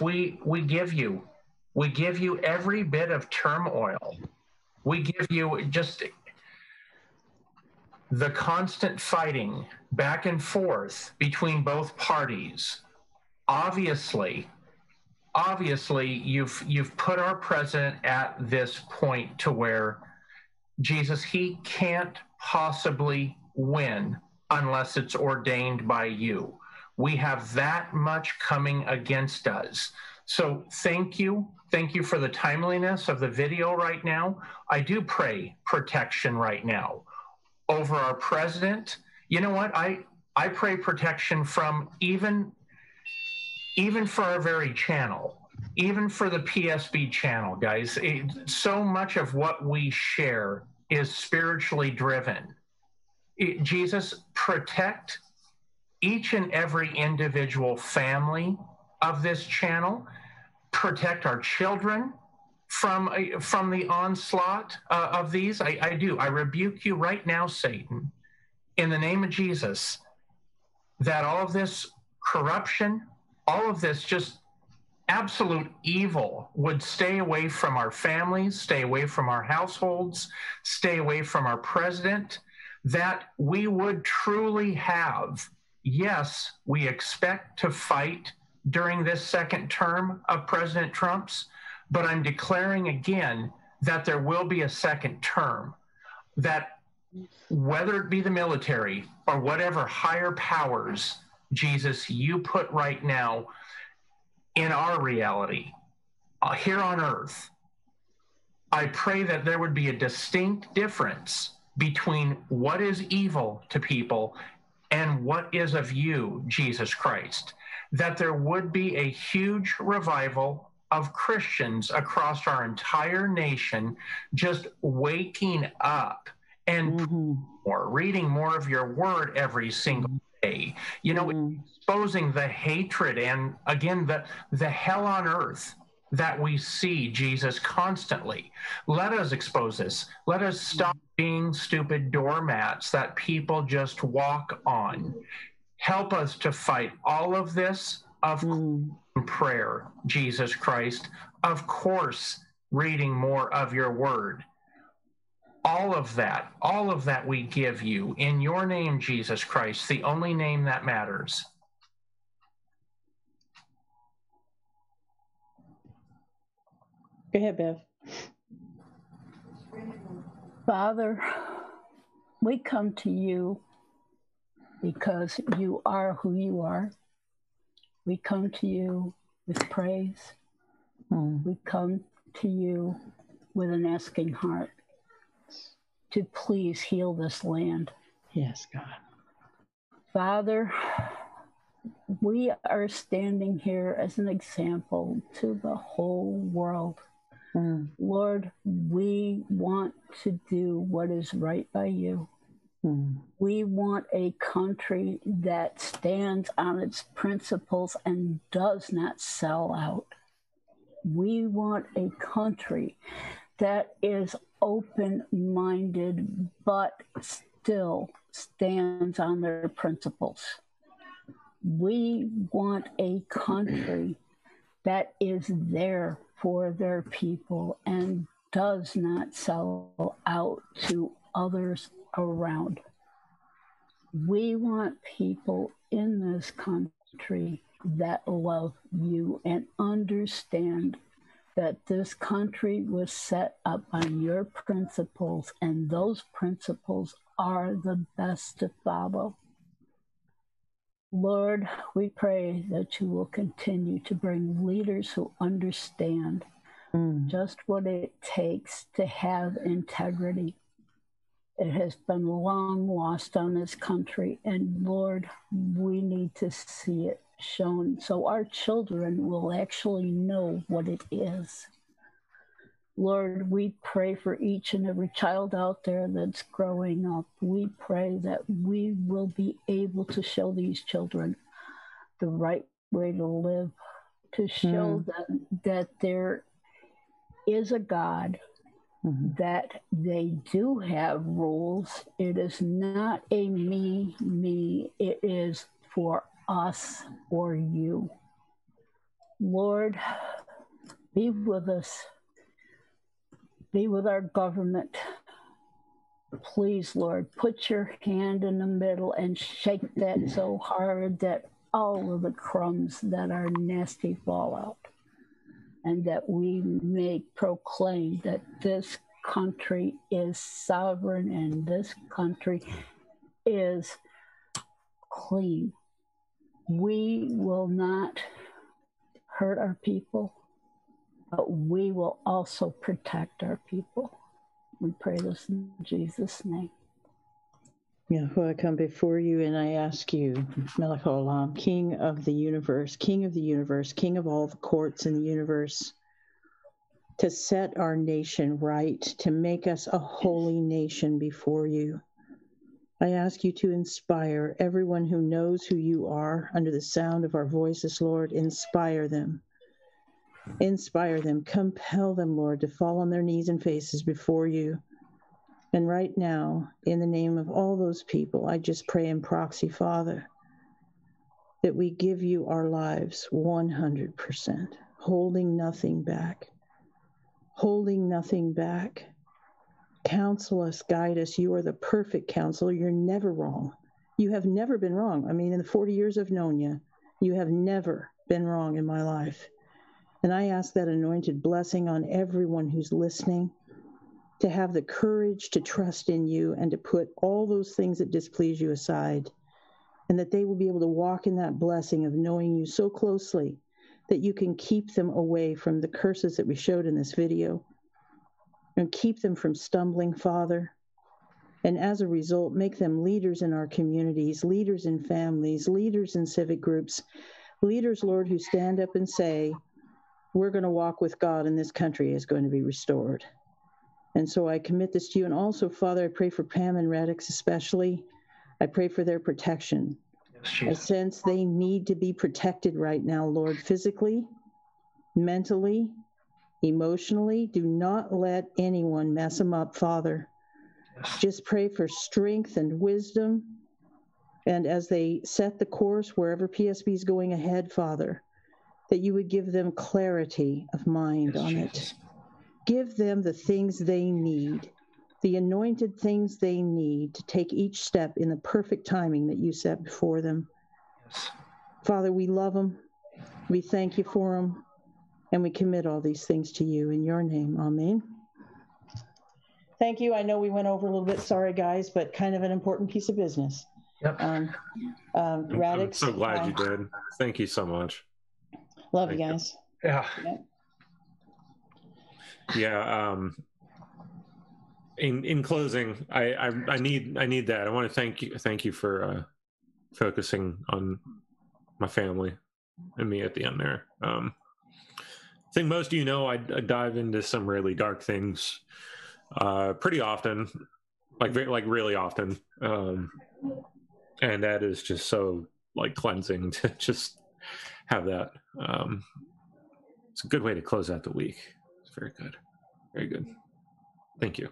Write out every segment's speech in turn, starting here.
we we give you we give you every bit of turmoil. We give you just the constant fighting back and forth between both parties. Obviously, obviously you've you've put our president at this point to where Jesus he can't possibly win unless it's ordained by you. We have that much coming against us. So thank you. Thank you for the timeliness of the video right now. I do pray protection right now over our president. You know what? I I pray protection from even even for our very channel, even for the PSB channel, guys. It, so much of what we share is spiritually driven. It, Jesus, protect each and every individual family of this channel, protect our children from uh, from the onslaught uh, of these. I, I do. I rebuke you right now, Satan, in the name of Jesus, that all of this corruption, all of this just absolute evil would stay away from our families, stay away from our households, stay away from our president, that we would truly have yes, we expect to fight during this second term of President Trump's, but I'm declaring again that there will be a second term, that whether it be the military or whatever higher powers, Jesus, you put right now in our reality uh, here on earth, I pray that there would be a distinct difference between what is evil to people and what is of you, Jesus Christ. That there would be a huge revival of Christians across our entire nation just waking up and mm-hmm. more, reading more of your word every single day. You know, mm-hmm. exposing the hatred and again the the hell on earth that we see Jesus constantly. Let us expose this. Let us stop being stupid doormats that people just walk on. Help us to fight all of this of mm. prayer, Jesus Christ. Of course, reading more of your word. All of that, all of that we give you in your name, Jesus Christ, the only name that matters. Go ahead, Bev. Father, we come to you because you are who you are. We come to you with praise. Mm. We come to you with an asking heart to please heal this land. Yes, God. Father, we are standing here as an example to the whole world Mm. Lord, we want to do what is right by you. Mm. We want a country that stands on its principles and does not sell out. We want a country that is open minded but still stands on their principles. We want a country that is there for their people and does not sell out to others around. We want people in this country that love you and understand that this country was set up on your principles, and those principles are the best to follow. Lord, we pray that you will continue to bring leaders who understand mm. just what it takes to have integrity. It has been long lost on this country, and Lord, we need to see it shown so our children will actually know what it is. Lord, we pray for each and every child out there that's growing up. We pray that we will be able to show these children the right way to live, to show mm. them that there is a God, mm-hmm. that they do have rules. It is not a me, me, it is for us or you. Lord, be with us. Be with our government. Please, Lord, put your hand in the middle and shake that so hard that all of the crumbs that are nasty fall out. And that we may proclaim that this country is sovereign and this country is clean. We will not hurt our people, but we will also protect our people. We pray this in Jesus' name. Yahuwah, I come before you and I ask you, Melech Olam, King of the universe, King of the universe, King of all the courts in the universe, to set our nation right, to make us a holy nation before you. I ask you to inspire everyone who knows who you are under the sound of our voices, Lord. Inspire them. Inspire them. Compel them, Lord, to fall on their knees and faces before you. And right now, in the name of all those people, I just pray in proxy, Father, that we give you our lives 100%, holding nothing back, holding nothing back counsel us, guide us. You are the perfect counselor. You're never wrong. You have never been wrong. I mean, in the 40 years I've known you, you have never been wrong in my life. And I ask that anointed blessing on everyone who's listening to have the courage to trust in you and to put all those things that displease you aside, and that they will be able to walk in that blessing of knowing you so closely that you can keep them away from the curses that we showed in this video and keep them from stumbling, Father. And as a result, make them leaders in our communities, leaders in families, leaders in civic groups, leaders, Lord, who stand up and say, We're going to walk with God and this country is going to be restored. And so I commit this to you. And also, Father, I pray for Pam and Radix especially. I pray for their protection. Yes, I sense they need to be protected right now, Lord, physically, mentally, emotionally. Do not let anyone mess them up, Father. Just pray for strength and wisdom. And as they set the course wherever PSB is going ahead, Father, that you would give them clarity of mind yes, on Jesus. it. Give them the things they need, the anointed things they need to take each step in the perfect timing that you set before them. Yes. Father, we love them. We thank you for them. And we commit all these things to you in your name. Amen. Thank you. I know we went over a little bit. Sorry, guys, but kind of an important piece of business. Yep. Um, um, Radix, I'm so glad um, you did. Thank you so much. Love Thank you guys. You. Yeah. yeah. Yeah. Um, in in closing, I, I, I need I need that. I want to thank you thank you for uh, focusing on my family and me at the end there. Um, I think most of you know I, I dive into some really dark things uh, pretty often, like like really often, um, and that is just so like cleansing to just have that. Um, it's a good way to close out the week. It's very good, very good. Thank you.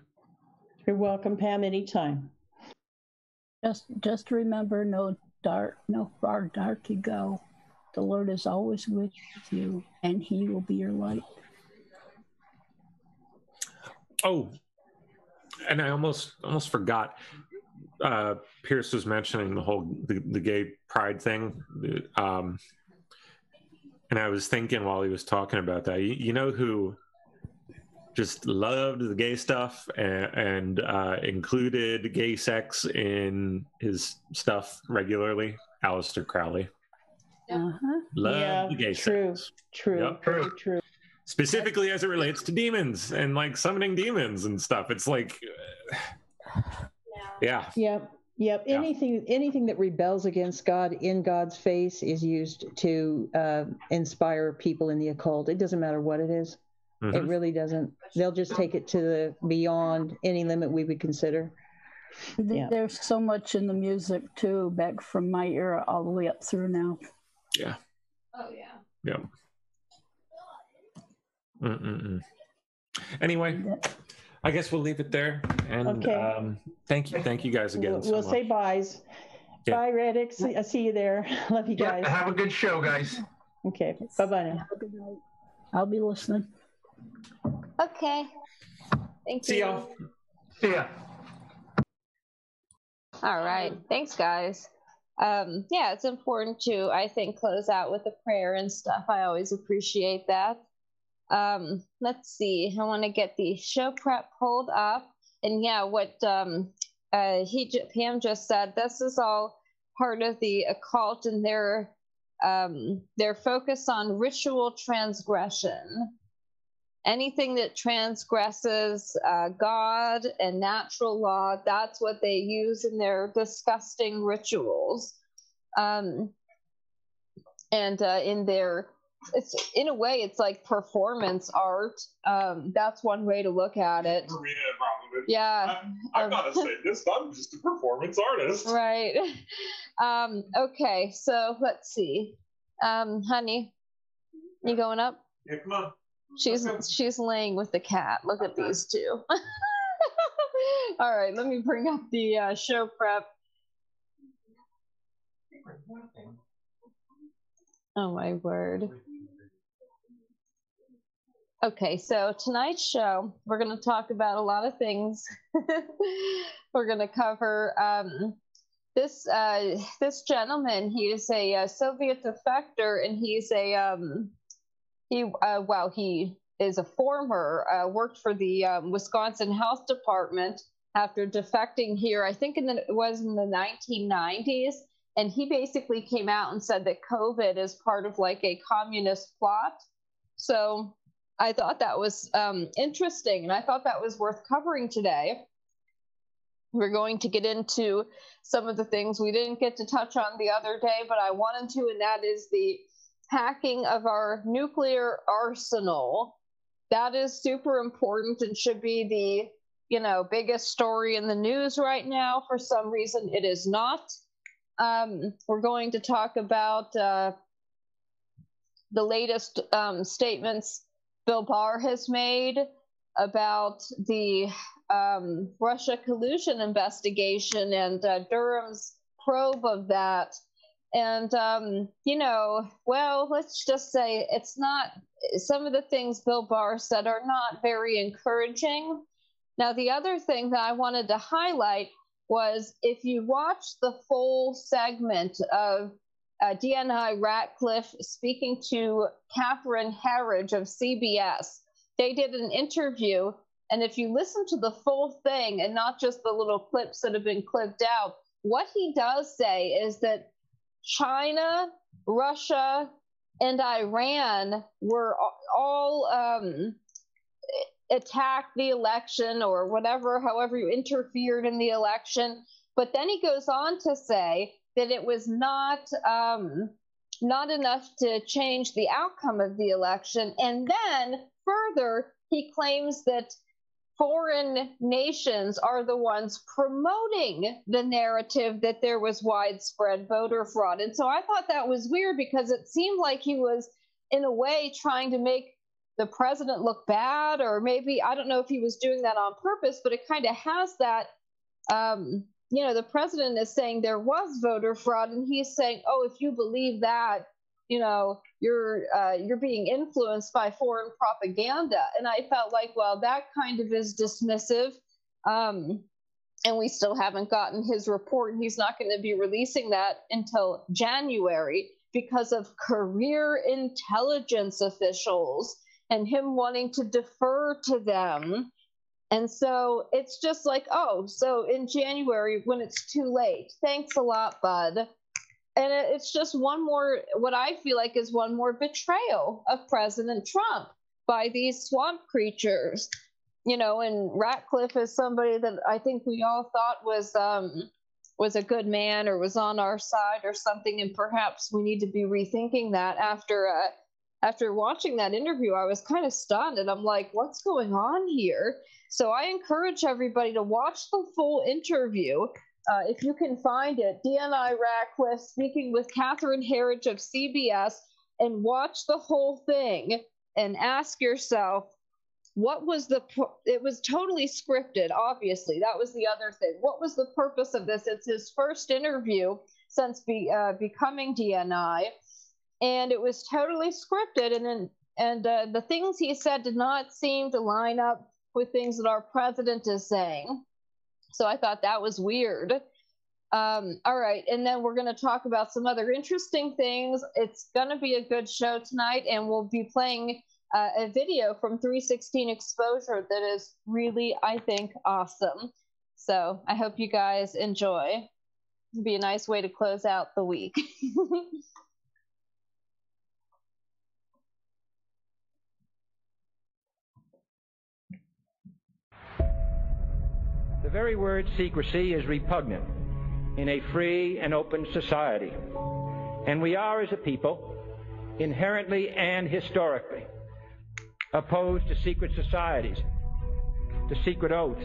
You're welcome, Pam. Anytime. Just just remember, no dark, no far dark you go. The Lord is always with you, and He will be your light. Oh, and I almost almost forgot. Uh, Pierce was mentioning the whole the, the gay pride thing, um, and I was thinking while he was talking about that. You, you know who just loved the gay stuff and, and uh, included gay sex in his stuff regularly? Aleister Crowley. Uh-huh. Love yeah, the gay true, sex. True, yep. true, true. Specifically as it relates to demons and like summoning demons and stuff. It's like, yeah. Yep. Yep. Yeah. Anything anything that rebels against God in God's face is used to uh, inspire people in the occult. It doesn't matter what it is. Mm-hmm. It really doesn't. They'll just take it to the beyond any limit we would consider. Yeah. There's so much in the music too, back from my era all the way up through now. Yeah. Oh yeah. Yeah. Mm-mm-mm. Anyway, I guess we'll leave it there. And okay. um, thank you, thank you guys again. We'll, so we'll say byes. Yeah. Bye, Radix. I see you there. Love you guys. Yeah, have a good show, guys. Okay. Bye bye now. Have a good night. I'll be listening. Okay. Thank See you. See y'all. Yeah. All right. Thanks, guys. Um, yeah, it's important to, I think, close out with a prayer and stuff. I always appreciate that. Um, let's see. I want to get the show prep pulled up. And yeah, what um, uh, he Pam just said, this is all part of the occult and their um, their focus on ritual transgression. Anything that transgresses uh, God and natural law, that's what they use in their disgusting rituals. Um, and uh, in their, it's in a way, it's like performance art. Um, that's one way to look at it. Marina Abramovich. Yeah. I'm um, not a Satanist. I'm just a performance artist. Right. Um, okay, so let's see. Um, honey, you going up? Yeah, come on. She's Okay. she's laying with the cat. Look at these two. All right, let me bring up the uh, show prep. Oh my word. Okay, so tonight's show, we're going to talk about a lot of things. we're going to cover um, this uh, this gentleman. He is a, uh Soviet defector, and he's a um, he uh, well he is a former uh, worked for the um, Wisconsin Health Department after defecting here. I think in the, it was in the 1990s, and he basically came out and said that COVID is part of like a communist plot. So I thought that was um, interesting, and I thought that was worth covering today. We're going to get into some of the things we didn't get to touch on the other day, but I wanted to, and that is the hacking of our nuclear arsenal. That is super important and should be the you know biggest story in the news right now. For some reason, it is not. Um, we're going to talk about uh, the latest um, statements Bill Barr has made about the um, Russia collusion investigation and uh, Durham's probe of that. And, um, you know, well, let's just say it's not, some of the things Bill Barr said are not very encouraging. Now, the other thing that I wanted to highlight was if you watch the full segment of uh, DNI Ratcliffe speaking to Catherine Herridge of CBS. They did an interview, and if you listen to the full thing and not just the little clips that have been clipped out, what he does say is that China, Russia, and Iran were all um, attacked the election or whatever, however you interfered in the election. But then he goes on to say that it was not um, not enough to change the outcome of the election. And then further, he claims that foreign nations are the ones promoting the narrative that there was widespread voter fraud. And so I thought that was weird because it seemed like he was, in a way, trying to make the president look bad, or maybe I don't know if he was doing that on purpose, but it kind of has that. Um, you know, the president is saying there was voter fraud, and he's saying, "Oh, if you believe that, you know, you're uh, you're being influenced by foreign propaganda." And I felt like, well, that kind of is dismissive. Um, and we still haven't gotten his report. And he's not going to be releasing that until January because of career intelligence officials and him wanting to defer to them. And so it's just like, oh, so in January when it's too late. Thanks a lot, bud. And it's just one more, what I feel like is one more betrayal of President Trump by these swamp creatures. You know, and Ratcliffe is somebody that I think we all thought was um, was a good man or was on our side or something, and perhaps we need to be rethinking that after uh, after watching that interview. I was kind of stunned, and I'm like, what's going on here? So I encourage everybody to watch the full interview. Uh, if you can find it, DNI Ratcliffe speaking with Catherine Herridge of CBS, and watch the whole thing and ask yourself, what was the it was totally scripted obviously that was the other thing what was the purpose of this it's his first interview since be, uh, becoming dni and it was totally scripted. And then and uh, the things he said did not seem to line up with things that our president is saying. So I thought that was weird. Um, all right, and then we're going to talk about some other interesting things. It's going to be a good show tonight, and we'll be playing uh, a video from 316 Exposure that is really, I think, awesome. So I hope you guys enjoy. It'll be a nice way to close out the week. very word secrecy is repugnant in a free and open society. And we are, as a people, inherently and historically opposed to secret societies, to secret oaths,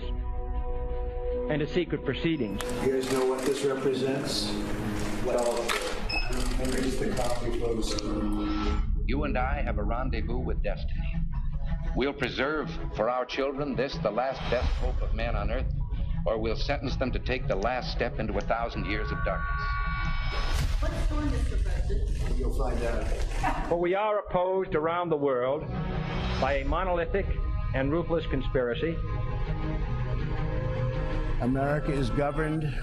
and to secret proceedings. You guys know what this represents? Well, here's the coffee closing. You and I have a rendezvous with destiny. We'll preserve for our children this, the last best hope of man on earth, or we'll sentence them to take the last step into a thousand years of darkness. What's going, Mr. President? You'll find out. For we are opposed around the world by a monolithic and ruthless conspiracy. America is governed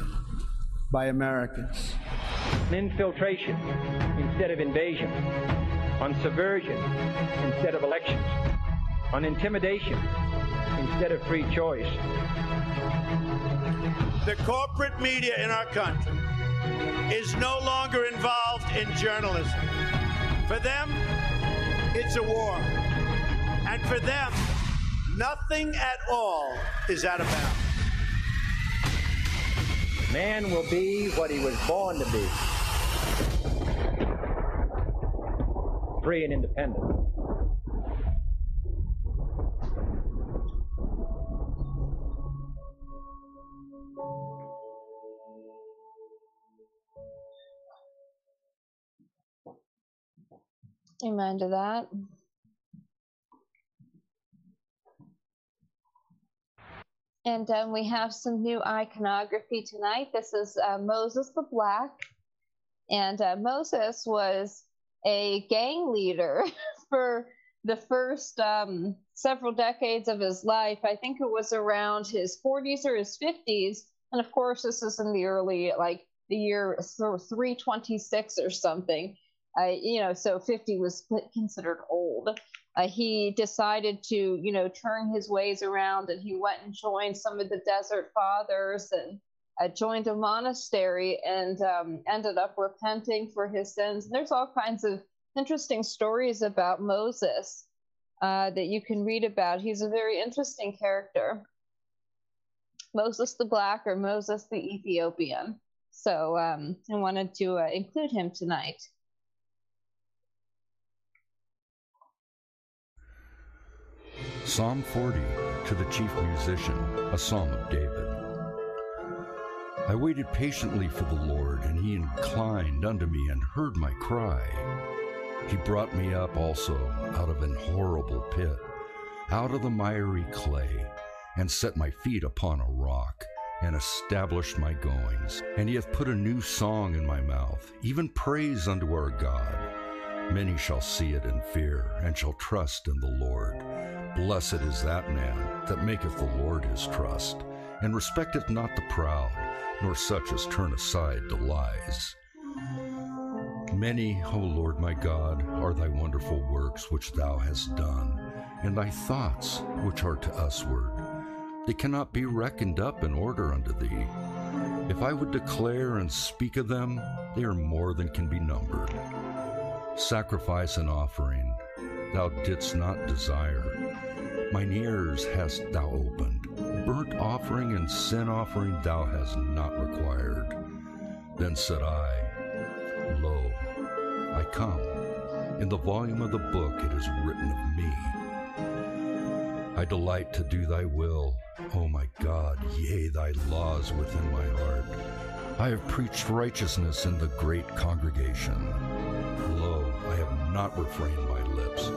by Americans. Infiltration instead of invasion, on subversion instead of elections, on intimidation instead of free choice. The corporate media in our country is no longer involved in journalism. For them, it's a war. And for them, nothing at all is out of bounds. Man will be what he was born to be free and independent. Amen to that. And um, we have some new iconography tonight. This is uh, Moses the Black. And uh, Moses was a gang leader for the first um, several decades of his life. I think it was around his 40s or his 50s. And of course, this is in the early, like the year 326 or something. Uh, you know, so 50 was considered old. Uh, he decided to, you know, turn his ways around and he went and joined some of the desert fathers and uh, joined a monastery and um, ended up repenting for his sins. And there's all kinds of interesting stories about Moses uh, that you can read about. He's a very interesting character. Moses the Black or Moses the Ethiopian. So um, I wanted to uh, include him tonight. Psalm 40 to the chief musician, a psalm of David. I waited patiently for the Lord, and he inclined unto me and heard my cry. He brought me up also out of an horrible pit, out of the miry clay, and set my feet upon a rock, and established my goings. And he hath put a new song in my mouth, even praise unto our God. Many shall see it and fear, and shall trust in the Lord. Blessed is that man that maketh the Lord his trust, and respecteth not the proud, nor such as turn aside to lies. Many, O Lord my God, are thy wonderful works which thou hast done, and thy thoughts which are to usward. They cannot be reckoned up in order unto thee. If I would declare and speak of them, they are more than can be numbered. Sacrifice and offering thou didst not desire. Mine ears hast thou opened. Burnt offering and sin offering thou hast not required. Then said I, Lo, I come. In the volume of the book it is written of me. I delight to do thy will, O my God, yea, thy laws within my heart. I have preached righteousness in the great congregation. Lo, I have not refrained my lips.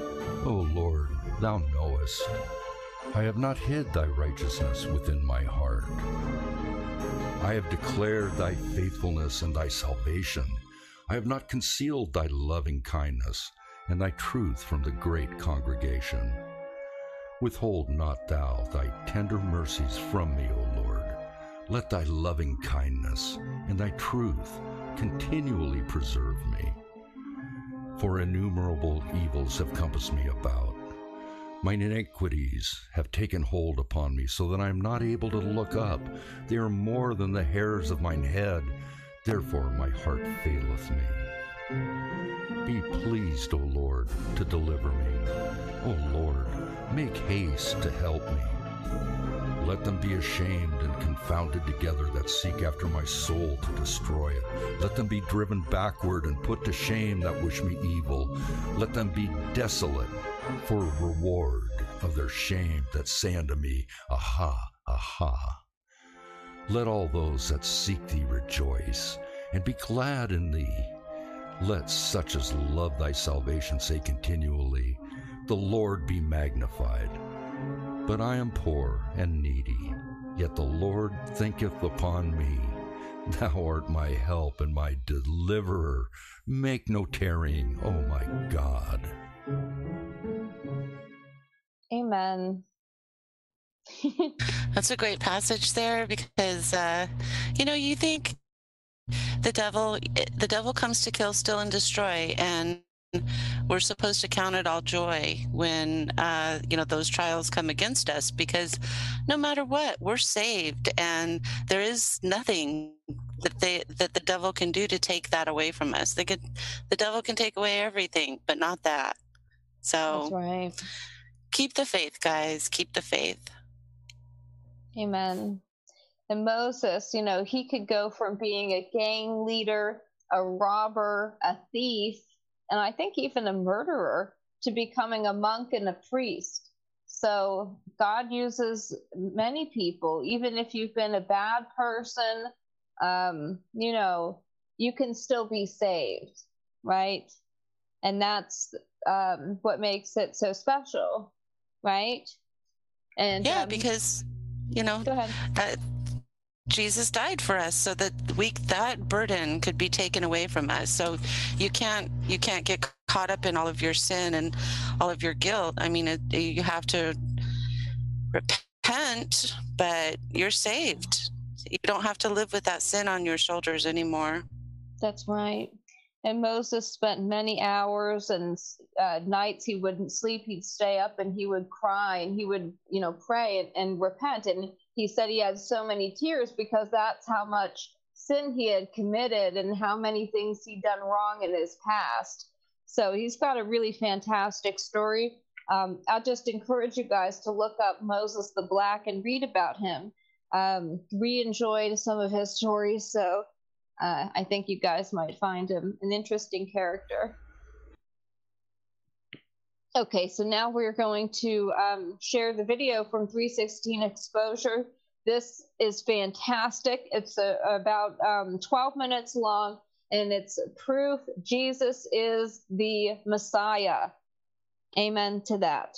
O Lord, thou knowest. I have not hid thy righteousness within my heart. I have declared thy faithfulness and thy salvation. I have not concealed thy loving kindness and thy truth from the great congregation. Withhold not thou thy tender mercies from me, O Lord. Let thy loving kindness and thy truth continually preserve me. For innumerable evils have compassed me about. Mine iniquities have taken hold upon me, so that I am not able to look up. They are more than the hairs of mine head, therefore my heart faileth me. Be pleased, O Lord, to deliver me. O Lord, make haste to help me. Let them be ashamed and confounded together that seek after my soul to destroy it. Let them be driven backward and put to shame that wish me evil. Let them be desolate for reward of their shame that say unto me, Aha, aha. Let all those that seek thee rejoice and be glad in thee. Let such as love thy salvation say continually, The Lord be magnified. But I am poor and needy, yet the Lord thinketh upon me. Thou art my help and my deliverer. Make no tarrying, O my God. Amen. That's a great passage there because, uh, you know, you think the devil, the devil comes to kill, steal, and destroy, and we're supposed to count it all joy when uh, you know those trials come against us because no matter what we're saved and there is nothing that they that the devil can do to take that away from us they could the devil can take away everything but not that so That's right. keep the faith guys keep the faith Amen. And Moses, you know, he could go from being a gang leader, a robber, a thief, and I think even a murderer to becoming a monk and a priest. So God uses many people, even if you've been a bad person, um, you know, you can still be saved, right? And that's um, what makes it so special, right? And yeah um, because you know Go ahead. uh, jesus died for us so that we that burden could be taken away from us so you can't you can't get caught up in all of your sin and all of your guilt i mean it, you have to repent but you're saved you don't have to live with that sin on your shoulders anymore That's right. And Moses spent many hours and uh, nights he wouldn't sleep. He'd stay up and he would cry and he would, you know, pray and, and repent. And he said he had so many tears because that's how much sin he had committed and how many things he'd done wrong in his past. So he's got a really fantastic story. Um, I'll just encourage you guys to look up Moses the Black and read about him. Um, re enjoyed some of his stories. So uh, I think you guys might find him an interesting character. Okay, so now we're going to um, share the video from 316 Exposure. This is fantastic. It's a, about um, 12 minutes long, and it's proof Jesus is the Messiah. Amen to that.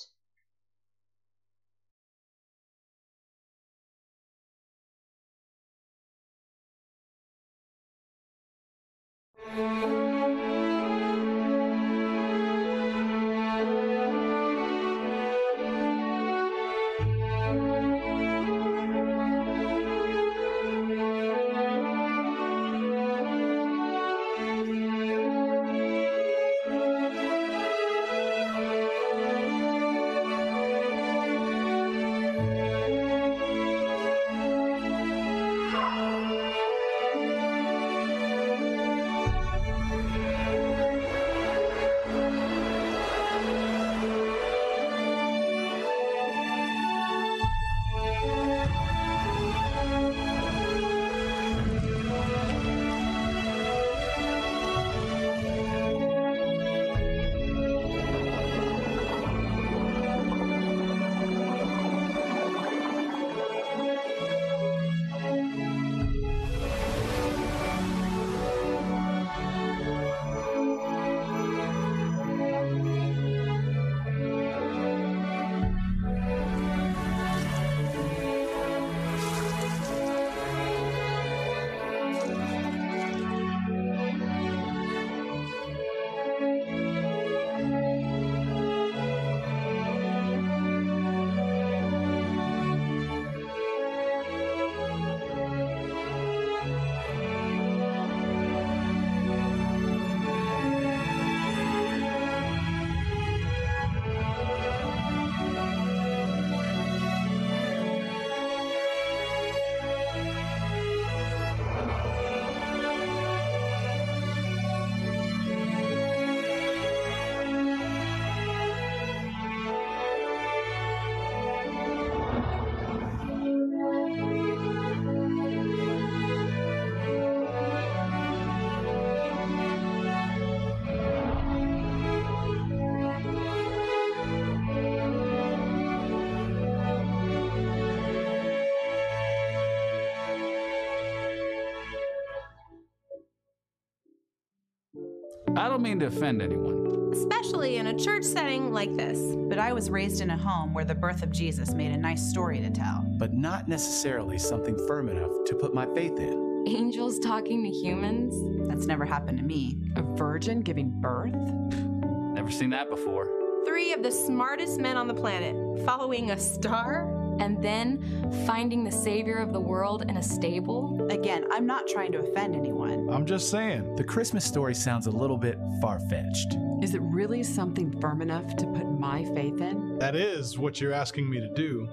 Mean to offend anyone. Especially in a church setting like this. But I was raised in a home where the birth of Jesus made a nice story to tell. But not necessarily something firm enough to put my faith in. Angels talking to humans? That's never happened to me. A virgin giving birth? Never seen that before. Three of the smartest men on the planet following a star? and then finding the savior of the world in a stable? Again, I'm not trying to offend anyone. I'm just saying, the Christmas story sounds a little bit far fetched. Is it really something firm enough to put my faith in? That is what you're asking me to do.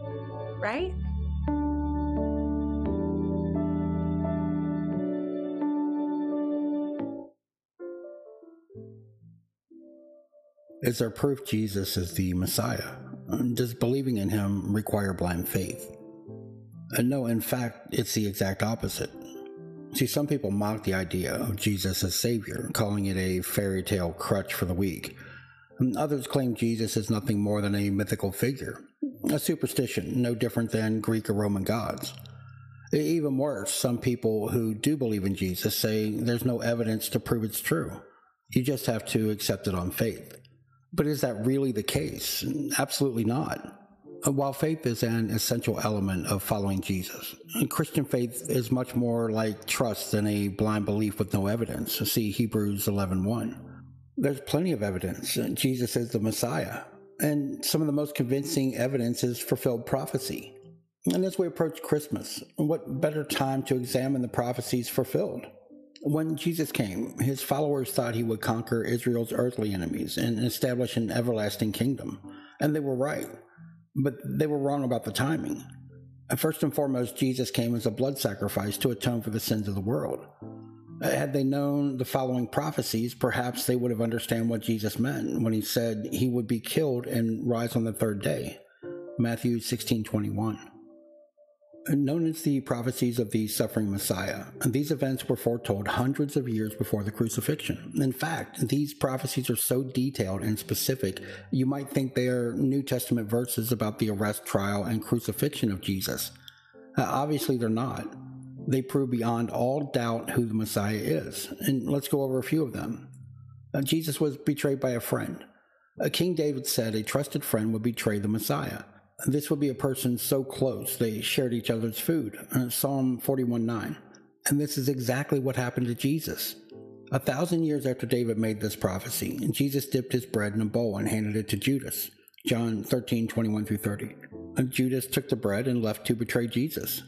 Right? Is there proof Jesus is the Messiah? Does believing in him require blind faith? And no, in fact, it's the exact opposite. See, some people mock the idea of Jesus as Savior, calling it a fairy tale crutch for the weak. Mm, others claim Jesus is nothing more than a mythical figure, a superstition no different than Greek or Roman gods. Even worse, some people who do believe in Jesus say there's no evidence to prove it's true. You just have to accept it on faith. But is that really the case? Absolutely not. Uh, while faith is an essential element of following Jesus, Christian faith is much more like trust than a blind belief with no evidence. See Hebrews 11:1. There's plenty of evidence. Jesus is the Messiah, and some of the most convincing evidence is fulfilled prophecy. And as we approach Christmas, what better time to examine the prophecies fulfilled? When Jesus came, his followers thought he would conquer Israel's earthly enemies and establish an everlasting kingdom. And they were right. But they were wrong about the timing. First and foremost, Jesus came as a blood sacrifice to atone for the sins of the world. Had they known the following prophecies, perhaps they would have understood what Jesus meant when he said he would be killed and rise on the third day. Matthew 16:21 known as the prophecies of the suffering Messiah. And these events were foretold hundreds of years before the crucifixion. In fact, these prophecies are so detailed and specific, you might think they are New Testament verses about the arrest, trial, and crucifixion of Jesus. Uh, obviously, they're not. They prove beyond all doubt who the Messiah is. And let's go over a few of them. Uh, Jesus was betrayed by a friend. Uh, King David said a trusted friend would betray the Messiah. This would be a person so close they shared each other's food. Uh, Psalm 41 9. And this is exactly what happened to Jesus. A thousand years after David made this prophecy, Jesus dipped his bread in a bowl and handed it to Judas. John 13 21 through 30. And Judas took the bread and left to betray Jesus.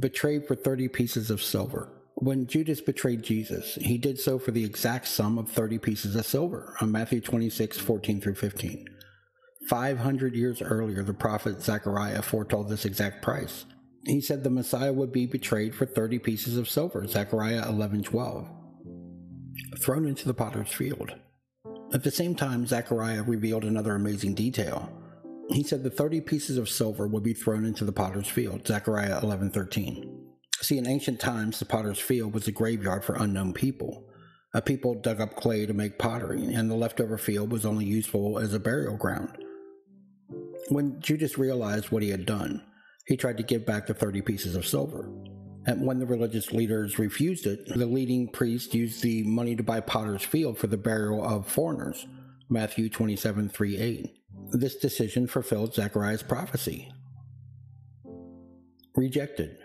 Betrayed for 30 pieces of silver. When Judas betrayed Jesus, he did so for the exact sum of 30 pieces of silver on Matthew 26 14 through 15. 500 years earlier, the prophet Zechariah foretold this exact price. He said the Messiah would be betrayed for 30 pieces of silver, Zechariah 11:12. Thrown into the potter's field. At the same time, Zechariah revealed another amazing detail. He said the 30 pieces of silver would be thrown into the potter's field, Zechariah 11:13. See, in ancient times, the potter's field was a graveyard for unknown people. A people dug up clay to make pottery, and the leftover field was only useful as a burial ground. When Judas realized what he had done, he tried to give back the 30 pieces of silver. And when the religious leaders refused it, the leading priest used the money to buy potter's field for the burial of foreigners. Matthew 27 3 8. This decision fulfilled Zechariah's prophecy. Rejected.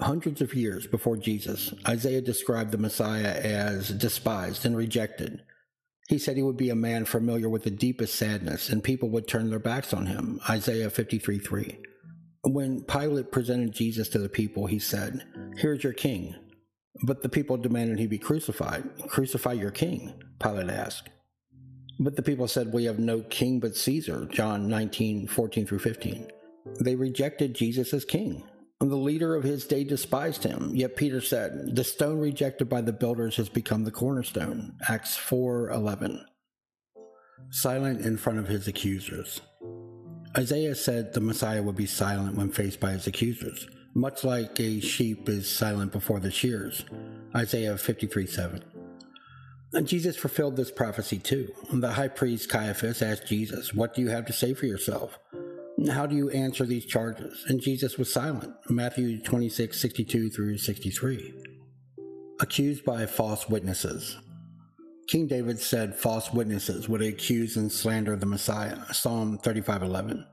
Hundreds of years before Jesus, Isaiah described the Messiah as despised and rejected, he said he would be a man familiar with the deepest sadness, and people would turn their backs on him. Isaiah 53 3. When Pilate presented Jesus to the people, he said, Here's your king. But the people demanded he be crucified. Crucify your king, Pilate asked. But the people said, We have no king but Caesar, John 19 14 through 15. They rejected Jesus as king. The leader of his day despised him. Yet Peter said, The stone rejected by the builders has become the cornerstone. Acts 4:11. Silent in front of his accusers. Isaiah said the Messiah would be silent when faced by his accusers, much like a sheep is silent before the shears. Isaiah 53:7. And Jesus fulfilled this prophecy too. The high priest Caiaphas asked Jesus, What do you have to say for yourself? How do you answer these charges? And Jesus was silent. Matthew 26, 62 through 63. Accused by false witnesses. King David said false witnesses would accuse and slander the Messiah, Psalm 35:11.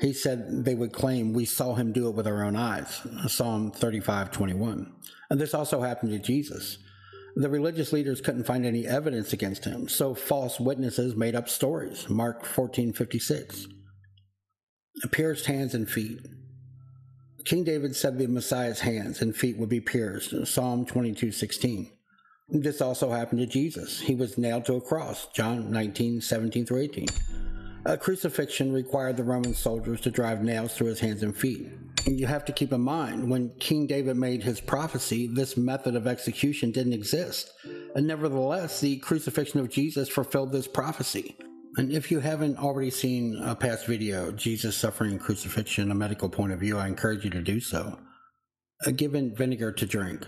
He said they would claim we saw him do it with our own eyes, Psalm 35:21. And this also happened to Jesus. The religious leaders couldn't find any evidence against him, so false witnesses made up stories, Mark 14:56. Pierced hands and feet. King David said the Messiah's hands and feet would be pierced, Psalm 22:16. This also happened to Jesus. He was nailed to a cross, John 19, 17 through 18. A crucifixion required the Roman soldiers to drive nails through his hands and feet. And you have to keep in mind, when King David made his prophecy, this method of execution didn't exist. And nevertheless, the crucifixion of Jesus fulfilled this prophecy. And if you haven't already seen a past video, Jesus Suffering Crucifixion, a medical point of view, I encourage you to do so. Uh, given vinegar to drink.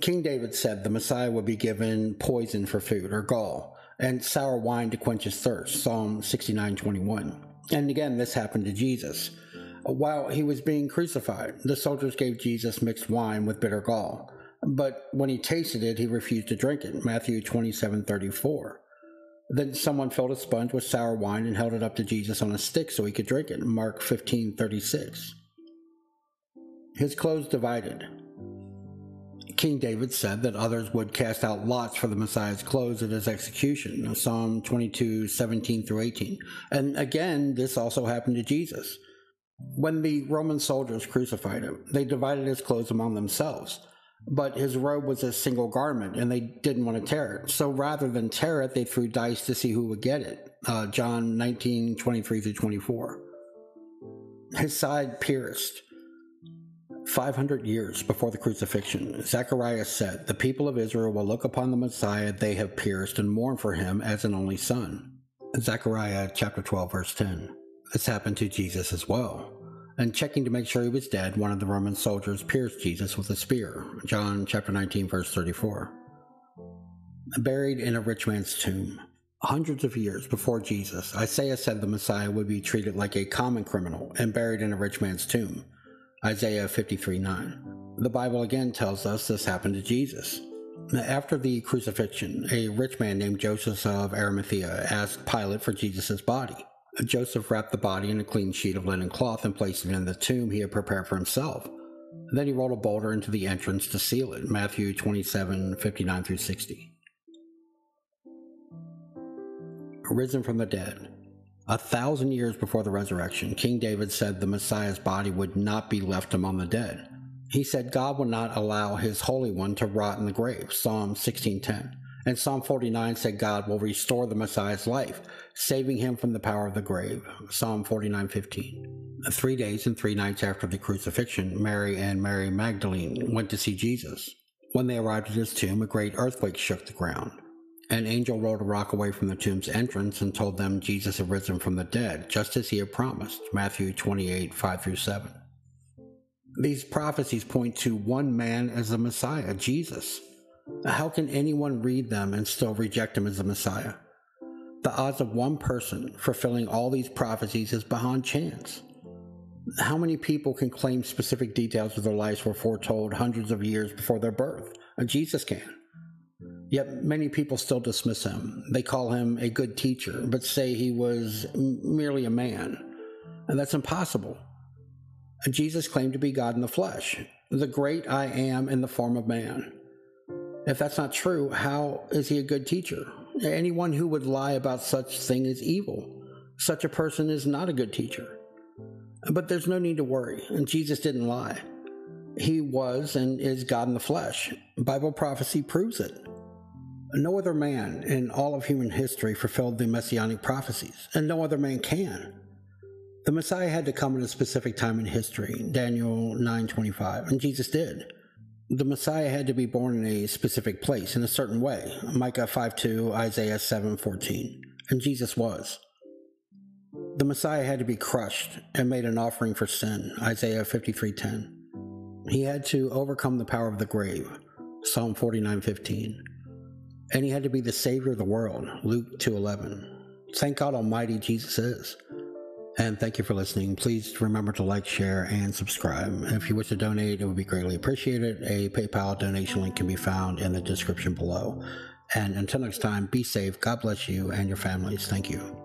King David said the Messiah would be given poison for food or gall, and sour wine to quench his thirst, Psalm 69:21. And again, this happened to Jesus. While he was being crucified, the soldiers gave Jesus mixed wine with bitter gall. But when he tasted it, he refused to drink it, Matthew 27:34. Then someone filled a sponge with sour wine and held it up to Jesus on a stick so he could drink it, Mark 15:36. His clothes divided. King David said that others would cast out lots for the Messiah's clothes at his execution, Psalm 22, 17 through 18. And again, this also happened to Jesus. When the Roman soldiers crucified him, they divided his clothes among themselves. But his robe was a single garment, and they didn't want to tear it. So rather than tear it, they threw dice to see who would get it. Uh, John 19, 23 through 24. His side pierced. 500 years before the crucifixion, Zechariah said, The people of Israel will look upon the Messiah they have pierced and mourn for him as an only son. Zechariah chapter 12, verse 10. This happened to Jesus as well. And checking to make sure he was dead, one of the Roman soldiers pierced Jesus with a spear. John chapter 19, verse 34. Buried in a rich man's tomb. Hundreds of years before Jesus, Isaiah said the Messiah would be treated like a common criminal and buried in a rich man's tomb. Isaiah 53 9. The Bible again tells us this happened to Jesus. After the crucifixion, a rich man named Joseph of Arimathea asked Pilate for Jesus' body. Joseph wrapped the body in a clean sheet of linen cloth and placed it in the tomb he had prepared for himself. Then he rolled a boulder into the entrance to seal it. Matthew 27 59 through 60. Risen from the dead. A thousand years before the resurrection, King David said the Messiah's body would not be left among the dead. He said God would not allow his Holy One to rot in the grave, Psalm 16:10. And Psalm 49 said God will restore the Messiah's life, saving him from the power of the grave, Psalm 49:15. Three days and three nights after the crucifixion, Mary and Mary Magdalene went to see Jesus. When they arrived at his tomb, a great earthquake shook the ground. An angel rolled a rock away from the tomb's entrance and told them Jesus had risen from the dead, just as he had promised. Matthew 28 5 through 7. These prophecies point to one man as the Messiah, Jesus. How can anyone read them and still reject him as the Messiah? The odds of one person fulfilling all these prophecies is beyond chance. How many people can claim specific details of their lives were foretold hundreds of years before their birth? Uh, Jesus can. Yet many people still dismiss him. They call him a good teacher, but say he was merely a man. And that's impossible. Uh, Jesus claimed to be God in the flesh, the great I am in the form of man. If that's not true, how is he a good teacher? Anyone who would lie about such thing is evil. Such a person is not a good teacher. But there's no need to worry, and Jesus didn't lie. He was and is God in the flesh. Bible prophecy proves it. No other man in all of human history fulfilled the messianic prophecies, and no other man can. The Messiah had to come at a specific time in history, Daniel 9:25, and Jesus did. The Messiah had to be born in a specific place in a certain way, Micah 5:2, Isaiah 7:14, and Jesus was. The Messiah had to be crushed and made an offering for sin, Isaiah 53:10. He had to overcome the power of the grave, Psalm 49:15 and he had to be the savior of the world luke 2.11 thank god almighty jesus is and thank you for listening please remember to like share and subscribe if you wish to donate it would be greatly appreciated a paypal donation link can be found in the description below And until next time, be safe. God bless you and your families. Thank you.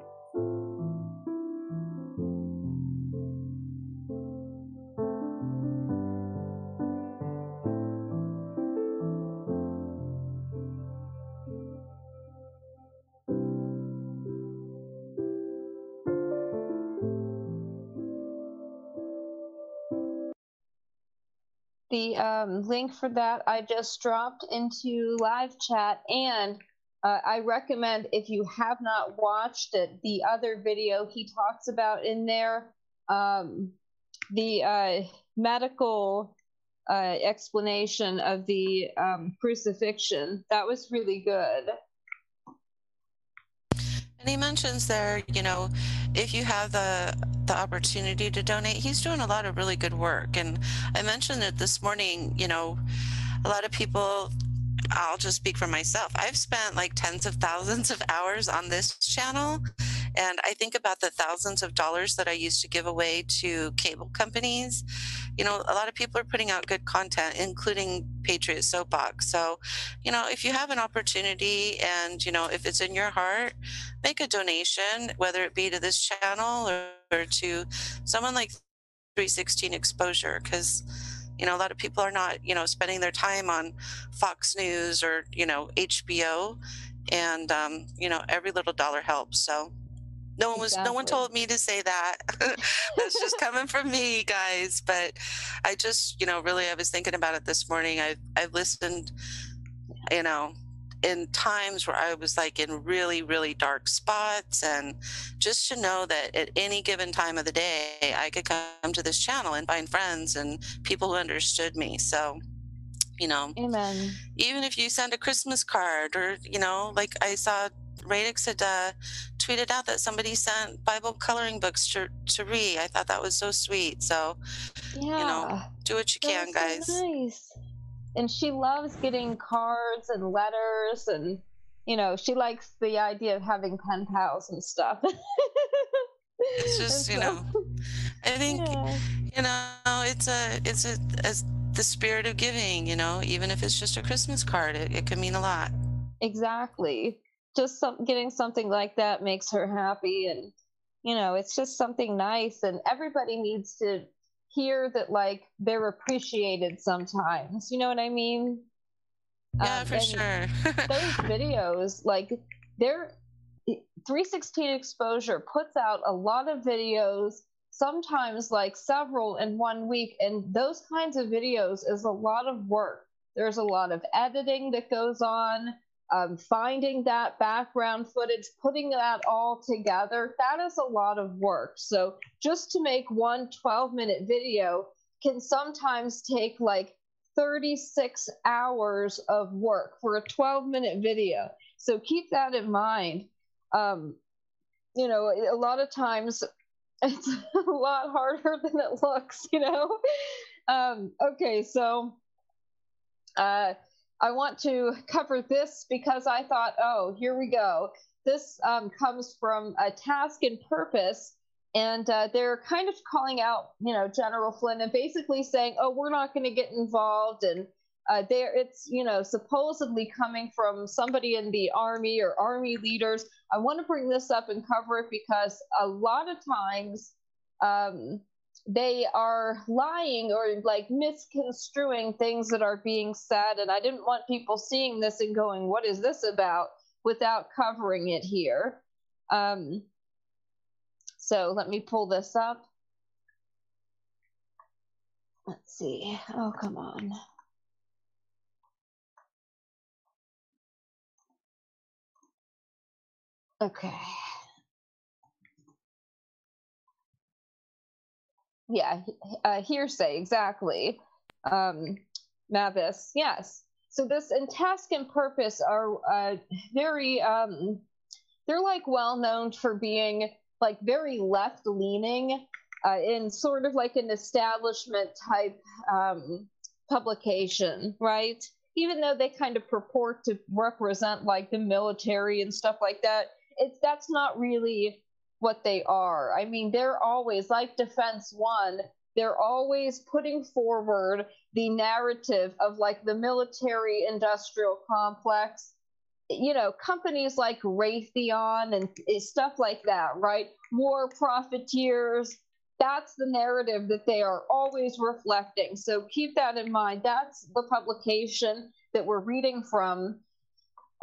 Um, link for that I just dropped into live chat, and uh, I recommend if you have not watched it, the other video he talks about in there, um, the uh, medical uh, explanation of the um, crucifixion. That was really good. And he mentions there, you know, if you have the the opportunity to donate, he's doing a lot of really good work. And I mentioned it this morning, you know, a lot of people I'll just speak for myself. I've spent like tens of thousands of hours on this channel. And I think about the thousands of dollars that I used to give away to cable companies. You know, a lot of people are putting out good content, including Patriot Soapbox. So, you know, if you have an opportunity and, you know, if it's in your heart, make a donation, whether it be to this channel or, to someone like 316 Exposure, because you know a lot of people are not you know spending their time on fox news or you know hbo and um, you know every little dollar helps so no one was no one told me to say that. That's just coming from me guys but i just you know really i was thinking about it this morning. I i've listened you know in times where i was like in really really dark spots and just to know that at any given time of the day i could come to this channel and find friends and people who understood me. So you know Amen. even if you send a christmas card or you know like i saw radix had uh, tweeted out that somebody sent bible coloring books to, to read i thought that was so sweet so Yeah. you know do what you can was so guys nice. And she loves getting cards and letters, and you know, she likes the idea of having pen pals and stuff. it's just you know i think you know it's a it's a as the spirit of giving you know even if it's just a christmas card it, it can mean a lot exactly. Just some, getting something like that makes her happy, and you know, it's just something nice. And everybody needs to hear that, like, they're appreciated sometimes. You know what I mean? yeah Um, for sure those videos like they're 316 exposure puts out a lot of videos sometimes like several in one week and those kinds of videos is a lot of work there's a lot of editing that goes on um, finding that background footage putting that all together that is a lot of work so just to make one 12 minute video can sometimes take like 36 hours of work for a 12 minute video. So keep that in mind. Um, you know, a lot of times it's a lot harder than it looks, you know? Um, okay, so uh, I want to cover this because I thought, oh, here we go. This um, comes from a task and purpose and uh, they're kind of calling out, you know, General Flynn and basically saying, "Oh, we're not going to get involved," and uh, there it's, you know, supposedly coming from somebody in the army or army leaders. I want to bring this up and cover it because a lot of times um, they are lying or like misconstruing things that are being said, and I didn't want people seeing this and going, "What is this about?" without covering it here. Um, so let me pull this up. Let's see. Oh, come on. Okay. Yeah, uh, hearsay, exactly. Um, Mavis, yes. So this and task and purpose are uh, very, um, they're like well known for being like very left leaning uh, in sort of like an establishment type um, publication, right? Even though they kind of purport to represent like the military and stuff like that, it's that's not really what they are. I mean, they're always like Defense One. They're always putting forward the narrative of like the military industrial complex you know, companies like Raytheon and eh, stuff like that, right? War profiteers. That's the narrative that they are always reflecting. So keep that in mind. That's the publication that we're reading from.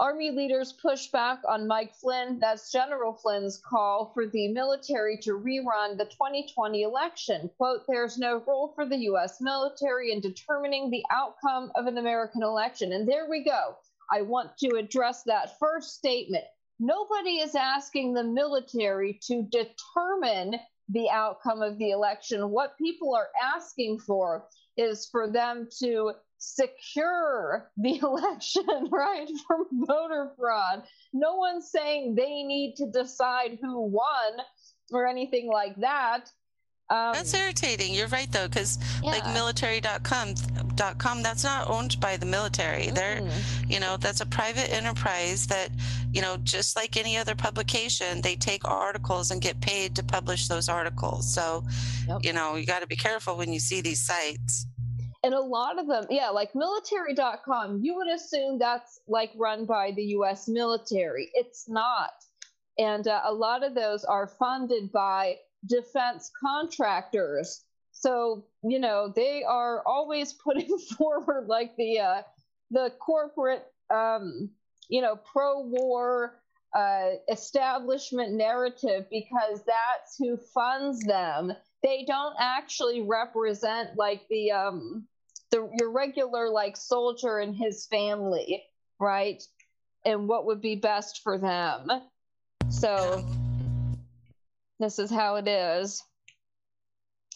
Army leaders push back on Mike Flynn, that's General Flynn's call for the military to rerun the 2020 election. Quote, there's no role for the U.S. military in determining the outcome of an American election. And there we go. I want to address that first statement. Nobody is asking the military to determine the outcome of the election. What people are asking for is for them to secure the election, right, from voter fraud. No one's saying they need to decide who won or anything like that. Um, that's irritating. You're right though, because yeah. like military.com, .com, that's not owned by the military. Mm. They're, you know, that's a private enterprise that, you know, just like any other publication, they take articles and get paid to publish those articles. So, yep. you know, you got to be careful when you see these sites and a lot of them yeah like military.com you would assume that's like run by the us military. It's not. And uh, a lot of those are funded by defense contractors. So you know they are always putting forward like the uh, the corporate um, you know pro-war uh, establishment narrative because that's who funds them. They don't actually represent like the um the your regular like soldier and his family, right? And what would be best for them. So this is how it is.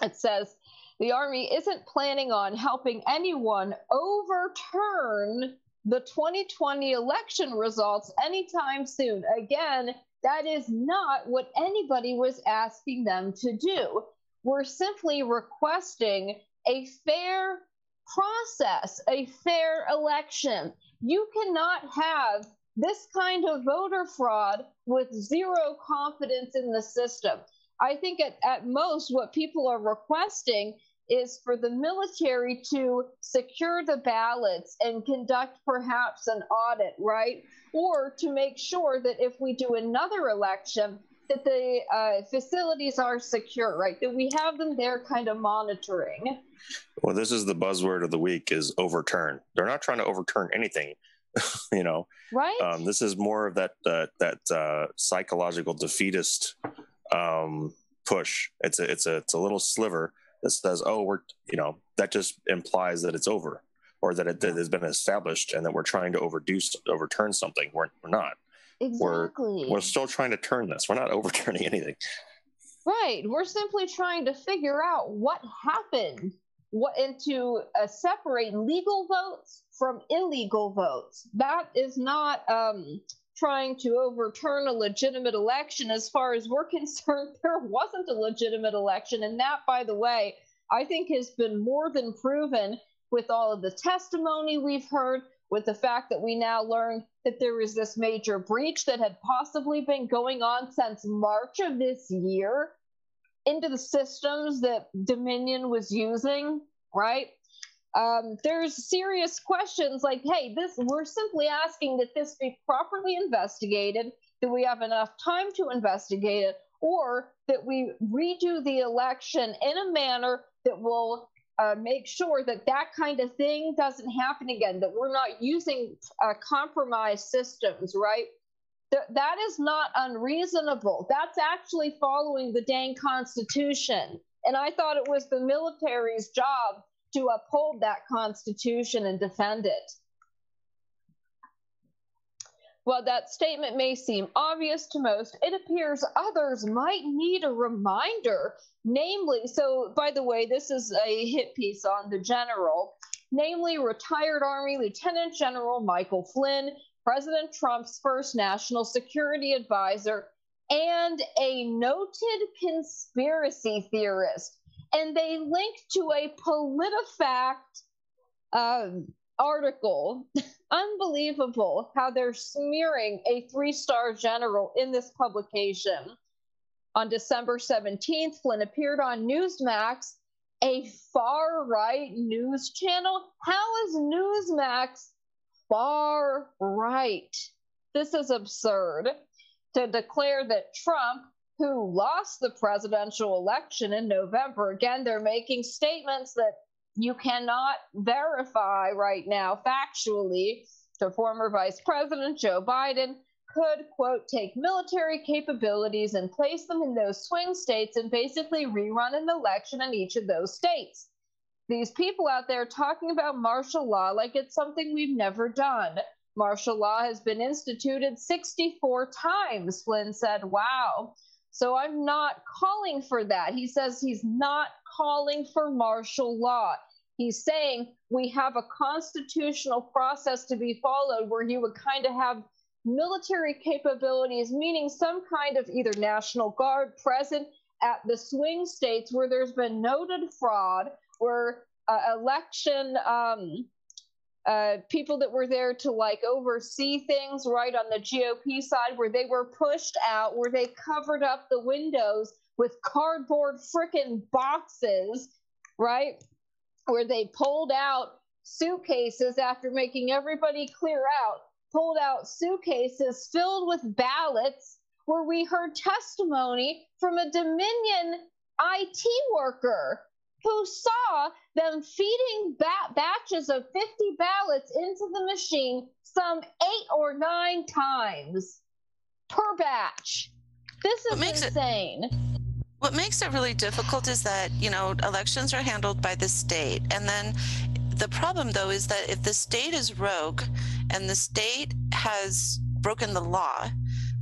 It says the army isn't planning on helping anyone overturn the 2020 election results anytime soon. Again, that is not what anybody was asking them to do. We're simply requesting a fair process, a fair election. You cannot have this kind of voter fraud with zero confidence in the system. I think at, at most, what people are requesting is for the military to secure the ballots and conduct perhaps an audit, right? Or to make sure that if we do another election, that the uh, facilities are secure, right? That we have them there kind of monitoring. Well, this is the buzzword of the week is overturn. They're not trying to overturn anything, you know. Right. Um, this is more of that uh, that uh, psychological defeatist um, push. It's a it's a it's a little sliver that says, "Oh, we're you know," that just implies that it's over or that it that has been established and that we're trying to overdo overturn something. We're we're not. Exactly. We're, we're still trying to turn this. We're not overturning anything. Right. We're simply trying to figure out what happened what and to uh, separate legal votes from illegal votes. That is not um, trying to overturn a legitimate election. As far as we're concerned, there wasn't a legitimate election. And that, by the way, I think has been more than proven with all of the testimony we've heard, with the fact that we now learn that there was this major breach that had possibly been going on since March of this year into the systems that Dominion was using, right? Um, there's serious questions like, hey, this we're simply asking that this be properly investigated, that we have enough time to investigate it, or that we redo the election in a manner that will uh, make sure that that kind of thing doesn't happen again, that we're not using uh, compromised systems, right? Th- that is not unreasonable. That's actually following the dang Constitution. And I thought it was the military's job to uphold that Constitution and defend it. While that statement may seem obvious to most, it appears others might need a reminder. Namely, so by the way, this is a hit piece on the general, namely retired Army Lieutenant General Michael Flynn, President Trump's first national security advisor, and a noted conspiracy theorist. And they link to a PolitiFact um, article. Unbelievable how they're smearing a three star general in this publication. On December 17th, Flynn appeared on Newsmax, a far right news channel. How is Newsmax far right? This is absurd to declare that Trump, who lost the presidential election in November, again, they're making statements that you cannot verify right now factually to former Vice President Joe Biden could, quote, take military capabilities and place them in those swing states and basically rerun an election in each of those states. These people out there talking about martial law like it's something we've never done. Martial law has been instituted 64 times, Flynn said. Wow. So I'm not calling for that. He says he's not calling for martial law. He's saying we have a constitutional process to be followed where you would kind of have military capabilities, meaning some kind of either National Guard present at the swing states where there's been noted fraud, where uh, election um, uh, people that were there to like oversee things right on the GOP side, where they were pushed out, where they covered up the windows with cardboard freaking boxes, right? Where they pulled out suitcases after making everybody clear out pulled out suitcases filled with ballots where we heard testimony from a Dominion IT worker who saw them feeding ba- batches of 50 ballots into the machine some eight or nine times per batch. This is insane. It, what makes it really difficult is that, you know, elections are handled by the state. And then the problem, though, is that if the state is rogue and the state has broken the law,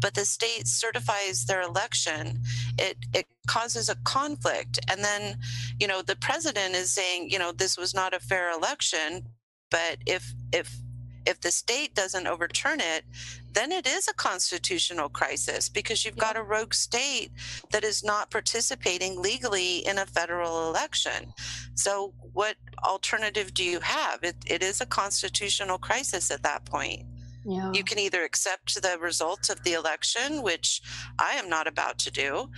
but the state certifies their election, it, it causes a conflict. And then, you know, the president is saying, you know, this was not a fair election. But if if if the state doesn't overturn it, then it is a constitutional crisis because you've got a rogue state that is not participating legally in a federal election. So, what alternative do you have? It, it is a constitutional crisis at that point. Yeah. You can either accept the results of the election, which I am not about to do,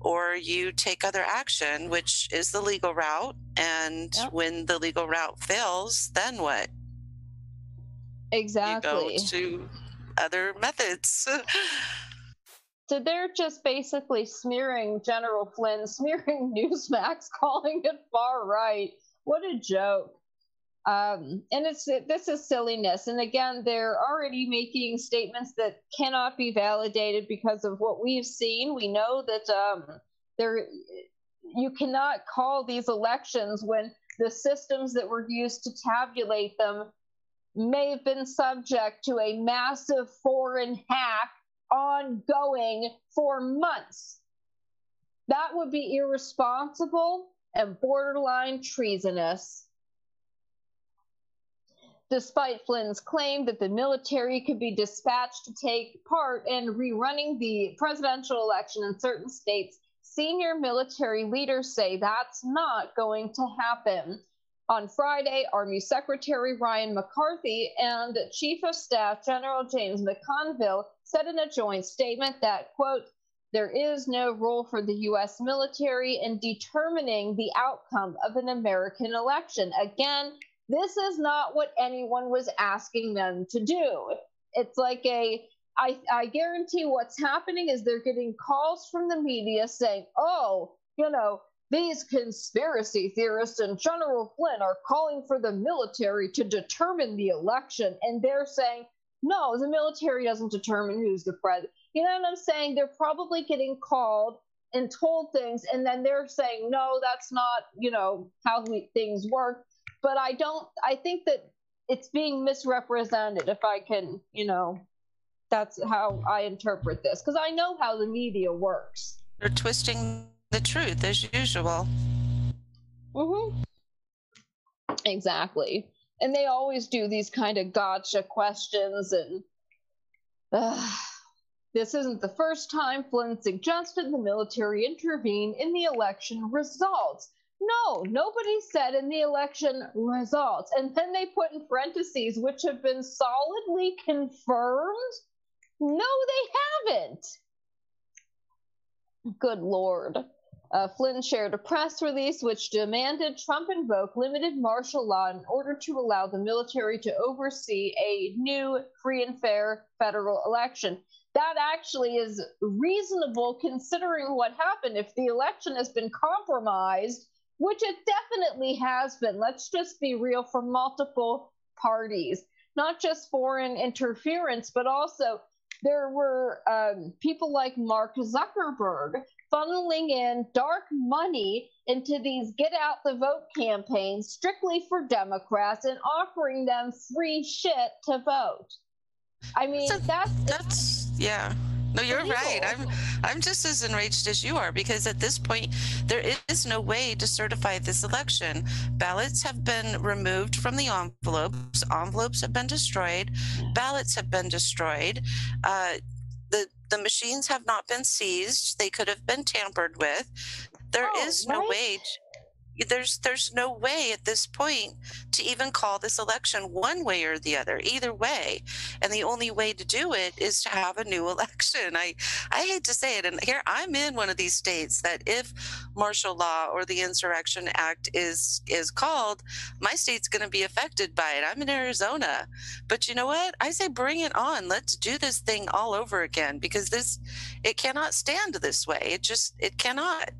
or you take other action, which is the legal route. And yep. when the legal route fails, then what? Exactly. You go to other methods. so they're just basically smearing General Flynn, smearing Newsmax, calling it far right. What a joke. Um, and it's this is silliness. And again, they're already making statements that cannot be validated because of what we've seen. We know that um, there you cannot call these elections when the systems that were used to tabulate them may have been subject to a massive foreign hack ongoing for months. That would be irresponsible and borderline treasonous. Despite Flynn's claim that the military could be dispatched to take part in rerunning the presidential election in certain states, senior military leaders say that's not going to happen. On Friday, Army Secretary Ryan McCarthy and Chief of Staff General James McConville said in a joint statement that, quote, there is no role for the U.S. military in determining the outcome of an American election. Again, this is not what anyone was asking them to do. It's like a I, I guarantee what's happening is they're getting calls from the media saying, oh, you know, these conspiracy theorists and General Flynn are calling for the military to determine the election. And they're saying, no, the military doesn't determine who's the president. You know what I'm saying? They're probably getting called and told things, and then they're saying, no, that's not, you know, how we, things work. But I don't, I think that it's being misrepresented, if I can, you know, that's how I interpret this, because I know how the media works. They're twisting the truth as usual. Mm-hmm. Exactly. And they always do these kind of gotcha questions and uh, this isn't the first time Flynn suggested the military intervene in the election results. No, nobody said in the election results. And then they put in parentheses, which have been solidly confirmed. No, they haven't. Good Lord. Uh, Flynn shared a press release which demanded Trump invoke limited martial law in order to allow the military to oversee a new free and fair federal election. That actually is reasonable considering what happened. If the election has been compromised, which it definitely has been, let's just be real for multiple parties, not just foreign interference, but also there were um, people like Mark Zuckerberg funneling in dark money into these get out the vote campaigns strictly for Democrats and offering them free shit to vote. I mean, so that's that's yeah. No, you're right. I'm I'm just as enraged as you are because at this point there is no way to certify this election. Ballots have been removed from the envelopes. Envelopes have been destroyed. Ballots have been destroyed. Uh, the the machines have not been seized. They could have been tampered with. There oh, is no right? way. To, there's there's no way at this point to even call this election one way or the other either way. And the only way to do it is to have a new election. I i hate to say it and here i'm in one of these states that if martial law or the insurrection act is is called my state's going to be affected by it. I'm in arizona. But you know what? I say bring it on. Let's do this thing all over again because this it cannot stand this way. It just it cannot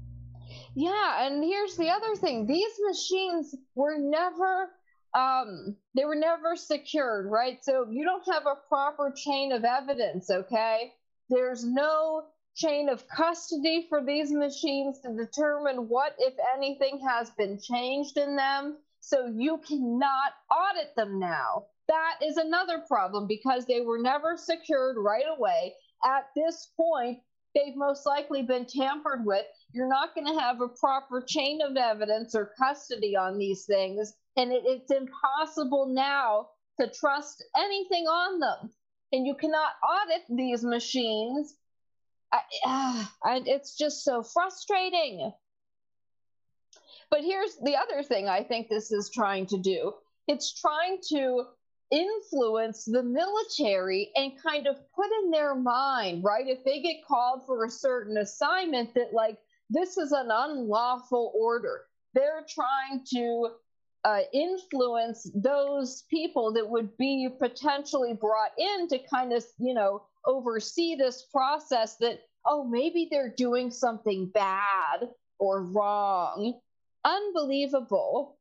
yeah, and here's the other thing. These machines were never um they were never secured, right? So you don't have a proper chain of evidence, okay? There's no chain of custody for these machines to determine what if anything has been changed in them. So you cannot audit them now. That is another problem because they were never secured right away. At this point, they've most likely been tampered with you're not going to have a proper chain of evidence or custody on these things. And it, it's impossible now to trust anything on them. And you cannot audit these machines. Uh, it's just so frustrating. But here's the other thing I think this is trying to do it's trying to influence the military and kind of put in their mind, right? If they get called for a certain assignment, that like this is an unlawful order. They're trying to uh, influence those people that would be potentially brought in to kind of, you know, oversee this process that, oh, maybe they're doing something bad or wrong. Unbelievable.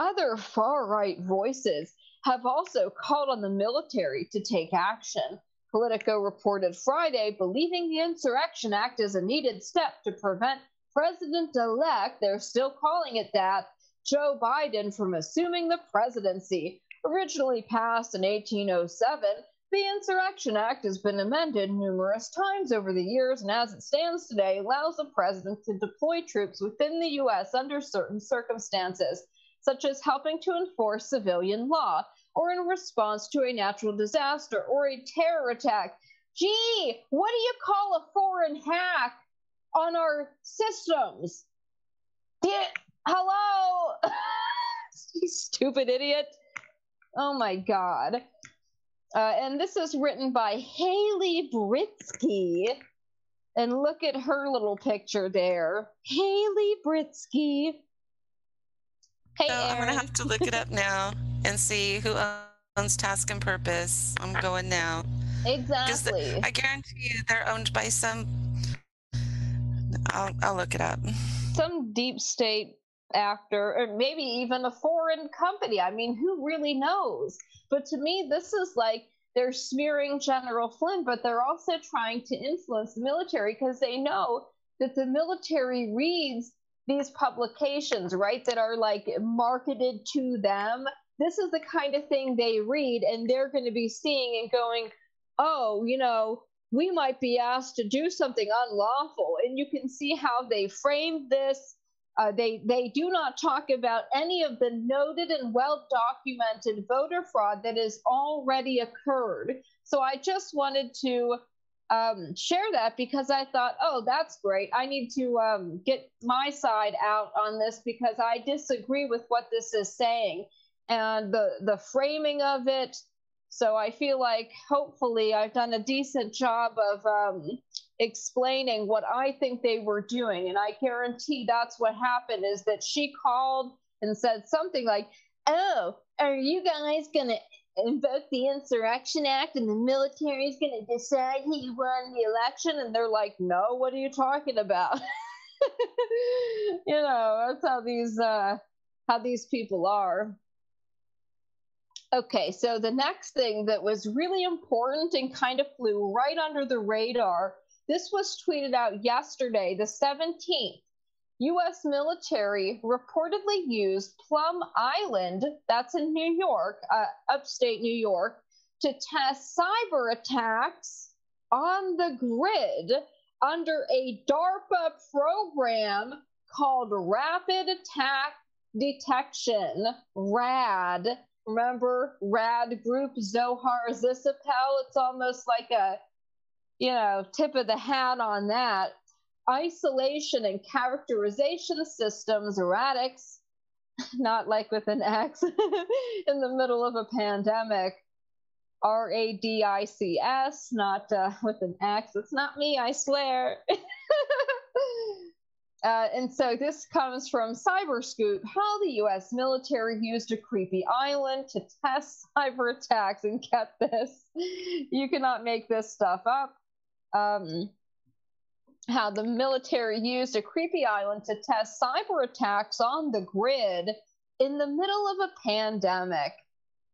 Other far right voices have also called on the military to take action. Politico reported Friday, believing the Insurrection Act is a needed step to prevent President elect, they're still calling it that, Joe Biden from assuming the presidency. Originally passed in 1807, the Insurrection Act has been amended numerous times over the years and as it stands today allows the president to deploy troops within the U.S. under certain circumstances, such as helping to enforce civilian law or in response to a natural disaster or a terror attack. Gee, what do you call a foreign hack on our systems? Did, hello? you stupid idiot. Oh my god. Uh, and this is written by Haley Britzky. And look at her little picture there. Haley Britzky. Hey, so I'm gonna have to look it up now and see who owns Task and Purpose. I'm going now. Exactly. I guarantee you they're owned by some. I'll, I'll look it up. Some deep state actor, or maybe even a foreign company. I mean, who really knows? But to me, this is like they're smearing General Flynn, but they're also trying to influence the military because they know that the military reads these publications, right, that are like marketed to them. This is the kind of thing they read, and they're going to be seeing and going, oh, you know, we might be asked to do something unlawful. And you can see how they framed this. Uh, they they do not talk about any of the noted and well documented voter fraud that has already occurred. So I just wanted to um, share that because I thought, oh, that's great. I need to um, get my side out on this because I disagree with what this is saying and the the framing of it. So I feel like hopefully I've done a decent job of um, explaining what I think they were doing. And I guarantee that's what happened is that she called and said something like, Oh, are you guys to invoke the Insurrection Act and the military is going to decide who won the election? And they're like, No, what are you talking about? you know, that's how these uh, how these people are. Okay, so the next thing that was really important and kind of flew right under the radar. This was tweeted out yesterday, the 17th. U.S. military reportedly used Plum Island, that's in New York, uh, upstate New York, to test cyber attacks on the grid under a DARPA program called Rapid Attack Detection, RAD. Remember RAD Group Zohar Zisapel? It's almost like a, you know, tip of the hat on that. Isolation and characterization systems, RADICS, not like with an X, in the middle of a pandemic. R A D I C S, not uh, with an X. It's not me, I swear. uh, and so this comes from Cyberscoop how the US military used a creepy island to test cyber attacks. And get this, you cannot make this stuff up. Um, how the military used a creepy island to test cyber attacks on the grid in the middle of a pandemic.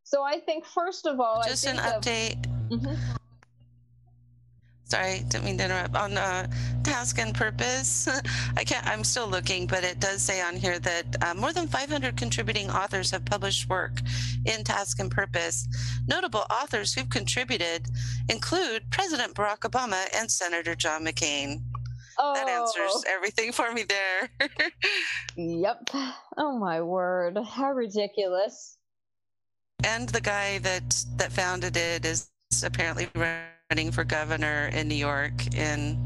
So I think first of all, just an update. Of, mm-hmm. Sorry, didn't mean to interrupt. On uh, task and purpose, I can't. I'm still looking, but it does say on here that uh, more than 500 contributing authors have published work in task and purpose. Notable authors who've contributed include President Barack Obama and Senator John McCain. Oh. That answers oh. everything for me there. yep. Oh my word! How ridiculous and the guy that that founded it is apparently running for governor in New York in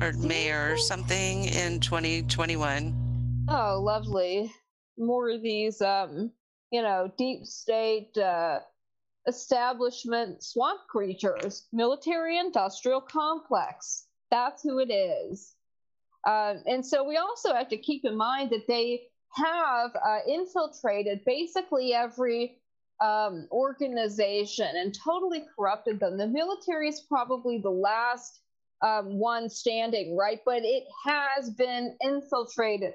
or mayor or something in 2021. Oh, lovely. More of these um, you know, deep state uh establishment swamp creatures, military industrial complex. That's who it is. Um, and so we also have to keep in mind that they have uh, infiltrated basically every um, organization and totally corrupted them. The military is probably the last um, one standing, right? But it has been infiltrated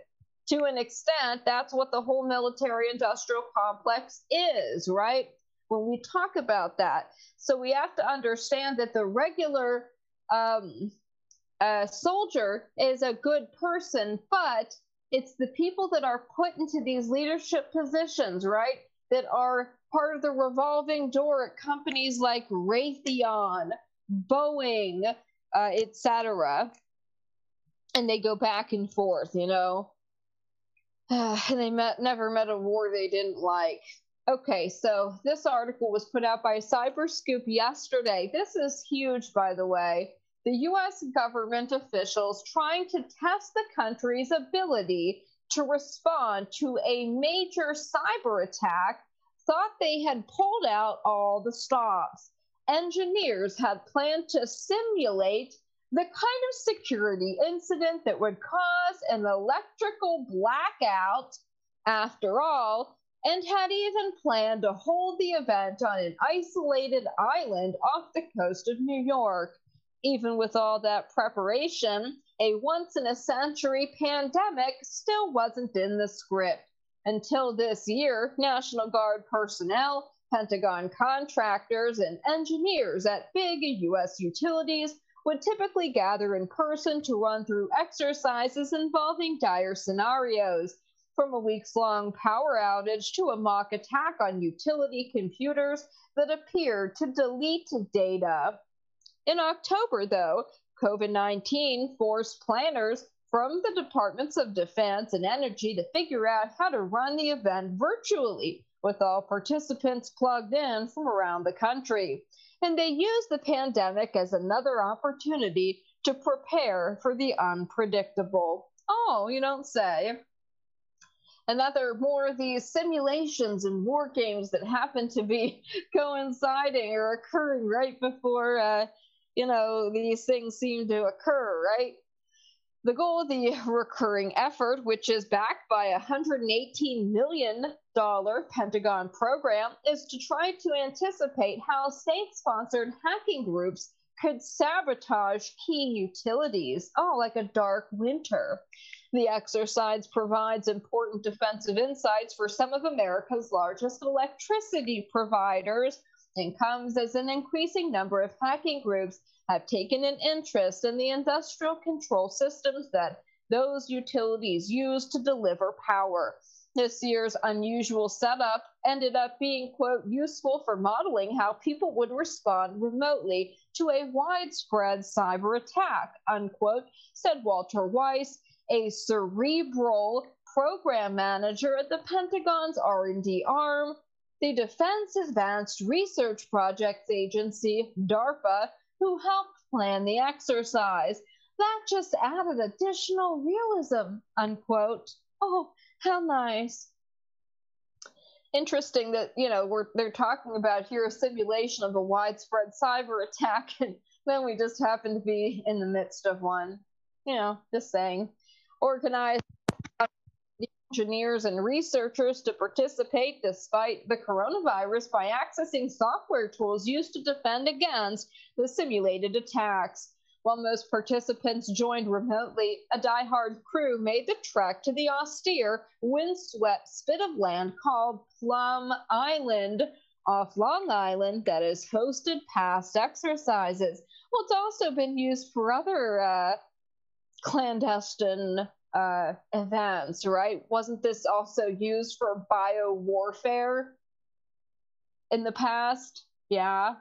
to an extent. That's what the whole military industrial complex is, right? When we talk about that. So we have to understand that the regular um, uh, soldier is a good person, but it's the people that are put into these leadership positions, right? That are part of the revolving door at companies like Raytheon, Boeing, uh, etc. And they go back and forth, you know. They met, never met a war they didn't like. Okay, so this article was put out by Cyberscoop yesterday. This is huge, by the way. The U.S. government officials trying to test the country's ability to respond to a major cyber attack thought they had pulled out all the stops. Engineers had planned to simulate the kind of security incident that would cause an electrical blackout, after all, and had even planned to hold the event on an isolated island off the coast of New York. Even with all that preparation, a once in a century pandemic still wasn't in the script. Until this year, National Guard personnel, Pentagon contractors, and engineers at big U.S. utilities would typically gather in person to run through exercises involving dire scenarios, from a weeks long power outage to a mock attack on utility computers that appeared to delete data. In October, though, COVID 19 forced planners from the Departments of Defense and Energy to figure out how to run the event virtually with all participants plugged in from around the country. And they used the pandemic as another opportunity to prepare for the unpredictable. Oh, you don't say. Another more of these simulations and war games that happen to be coinciding or occurring right before uh, you know, these things seem to occur, right? The goal of the recurring effort, which is backed by a $118 million Pentagon program, is to try to anticipate how state sponsored hacking groups could sabotage key utilities. Oh, like a dark winter. The exercise provides important defensive insights for some of America's largest electricity providers and comes as an increasing number of hacking groups have taken an interest in the industrial control systems that those utilities use to deliver power. This year's unusual setup ended up being, quote, useful for modeling how people would respond remotely to a widespread cyber attack, unquote, said Walter Weiss, a cerebral program manager at the Pentagon's R&D arm, the Defense Advanced Research Projects Agency, DARPA, who helped plan the exercise. That just added additional realism, unquote. Oh, how nice. Interesting that, you know, we're they're talking about here a simulation of a widespread cyber attack, and then we just happen to be in the midst of one. You know, just saying. Organized engineers and researchers to participate despite the coronavirus by accessing software tools used to defend against the simulated attacks. While most participants joined remotely, a die-hard crew made the trek to the austere, windswept spit of land called Plum Island off Long Island that has hosted past exercises. Well, it's also been used for other uh, clandestine uh, events, right? Wasn't this also used for bio warfare in the past? Yeah.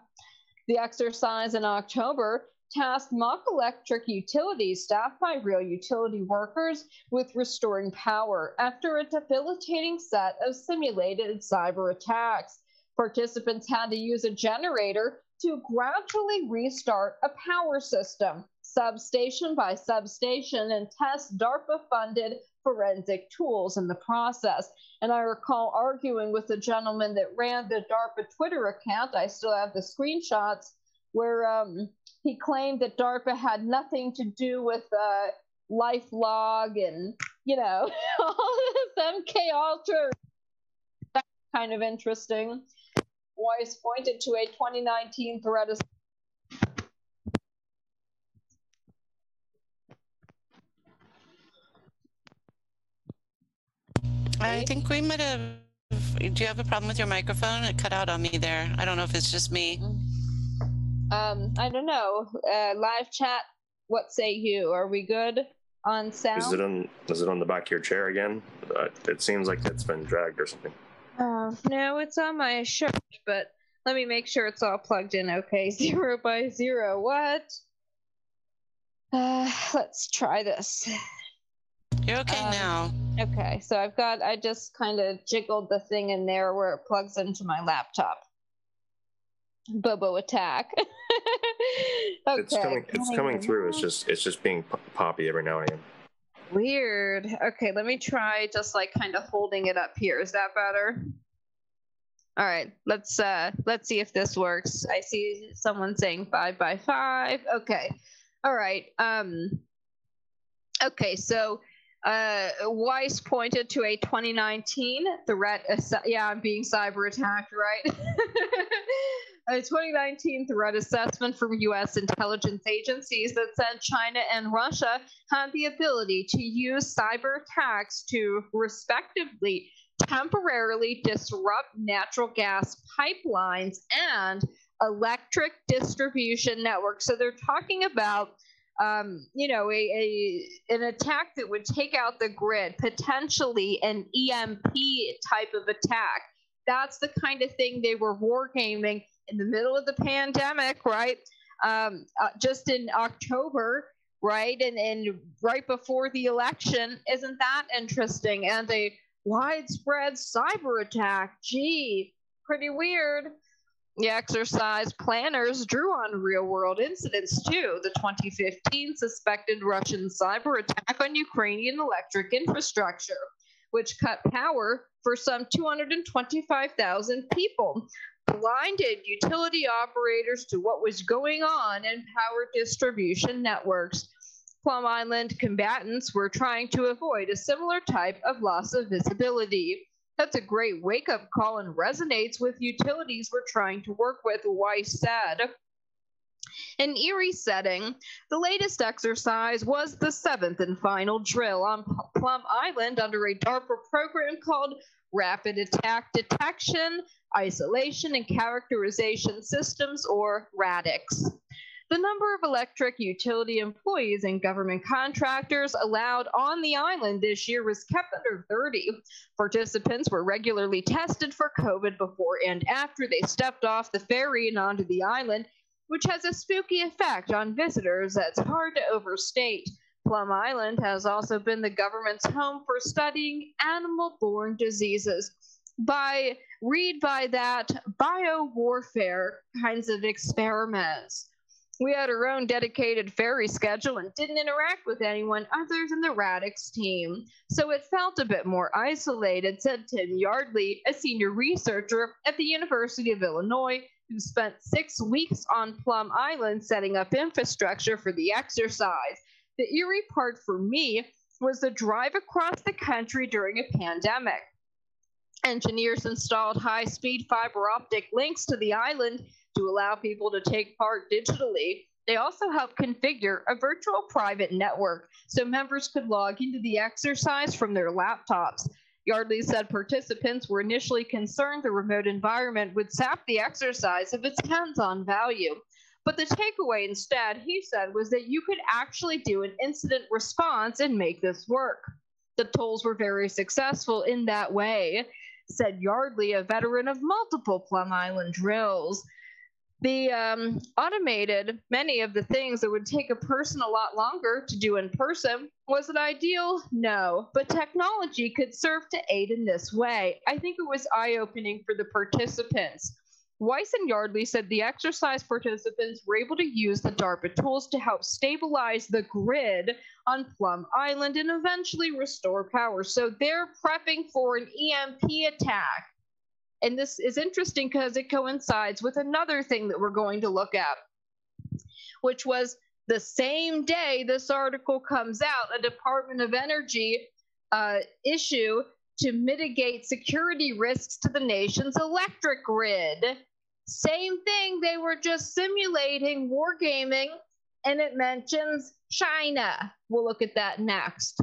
The exercise in October tasked mock electric utilities staffed by real utility workers with restoring power after a debilitating set of simulated cyber attacks. Participants had to use a generator to gradually restart a power system substation by substation and test DARPA funded forensic tools in the process. And I recall arguing with the gentleman that ran the DARPA Twitter account. I still have the screenshots where um, he claimed that DARPA had nothing to do with uh, LifeLog and, you know, all this MK Ultra. That's kind of interesting. Weiss pointed to a 2019 threat I think we might have. Do you have a problem with your microphone? It cut out on me there. I don't know if it's just me. Um, I don't know. Uh, live chat. What say you? Are we good on sound? Is it on? Is it on the back of your chair again? Uh, it seems like it's been dragged or something. Uh, no, it's on my shirt, but let me make sure it's all plugged in. Okay, zero by zero. What? Uh, let's try this. You're okay um, now. Okay, so I've got, I just kind of jiggled the thing in there where it plugs into my laptop. Bobo attack. okay. It's coming, it's coming through. It's just, it's just being poppy every now and again. Weird. Okay, let me try just like kind of holding it up here. Is that better? All right, let's uh let's see if this works. I see someone saying five by five. Okay. All right. Um okay, so uh, Weiss pointed to a 2019 threat. yeah, I'm being cyber attacked, right? a 2019 threat assessment from U.S. intelligence agencies that said China and Russia had the ability to use cyber attacks to, respectively, temporarily disrupt natural gas pipelines and electric distribution networks. So they're talking about um, you know, a, a, an attack that would take out the grid, potentially an EMP type of attack. That's the kind of thing they were wargaming in the middle of the pandemic, right? Um, uh, just in October, right? And, and right before the election. Isn't that interesting? And a widespread cyber attack. Gee, pretty weird. The exercise planners drew on real world incidents too. The 2015 suspected Russian cyber attack on Ukrainian electric infrastructure, which cut power for some 225,000 people. blinded utility operators to what was going on in power distribution networks. Plum Island combatants were trying to avoid a similar type of loss of visibility. That's a great wake up call and resonates with utilities we're trying to work with, Weiss said. In eerie setting, the latest exercise was the seventh and final drill on Plum Island under a DARPA program called Rapid Attack Detection, Isolation, and Characterization Systems, or RADICS. The number of electric utility employees and government contractors allowed on the island this year was kept under 30. Participants were regularly tested for COVID before and after they stepped off the ferry and onto the island, which has a spooky effect on visitors that's hard to overstate. Plum Island has also been the government's home for studying animal borne diseases. By read by that bio warfare kinds of experiments. We had our own dedicated ferry schedule and didn't interact with anyone other than the RADICS team, so it felt a bit more isolated, said Tim Yardley, a senior researcher at the University of Illinois, who spent six weeks on Plum Island setting up infrastructure for the exercise. The eerie part for me was the drive across the country during a pandemic. Engineers installed high speed fiber optic links to the island to allow people to take part digitally. They also helped configure a virtual private network so members could log into the exercise from their laptops. Yardley said participants were initially concerned the remote environment would sap the exercise of its hands on value. But the takeaway instead, he said, was that you could actually do an incident response and make this work. The tools were very successful in that way, said Yardley, a veteran of multiple Plum Island drills the um, automated many of the things that would take a person a lot longer to do in person. Was it ideal? No, but technology could serve to aid in this way. I think it was eye opening for the participants. Weiss and Yardley said the exercise participants were able to use the DARPA tools to help stabilize the grid on Plum Island and eventually restore power. So they're prepping for an EMP attack and this is interesting because it coincides with another thing that we're going to look at, which was the same day this article comes out, a Department of Energy uh, issue to mitigate security risks to the nation's electric grid. Same thing, they were just simulating wargaming, and it mentions China. We'll look at that next.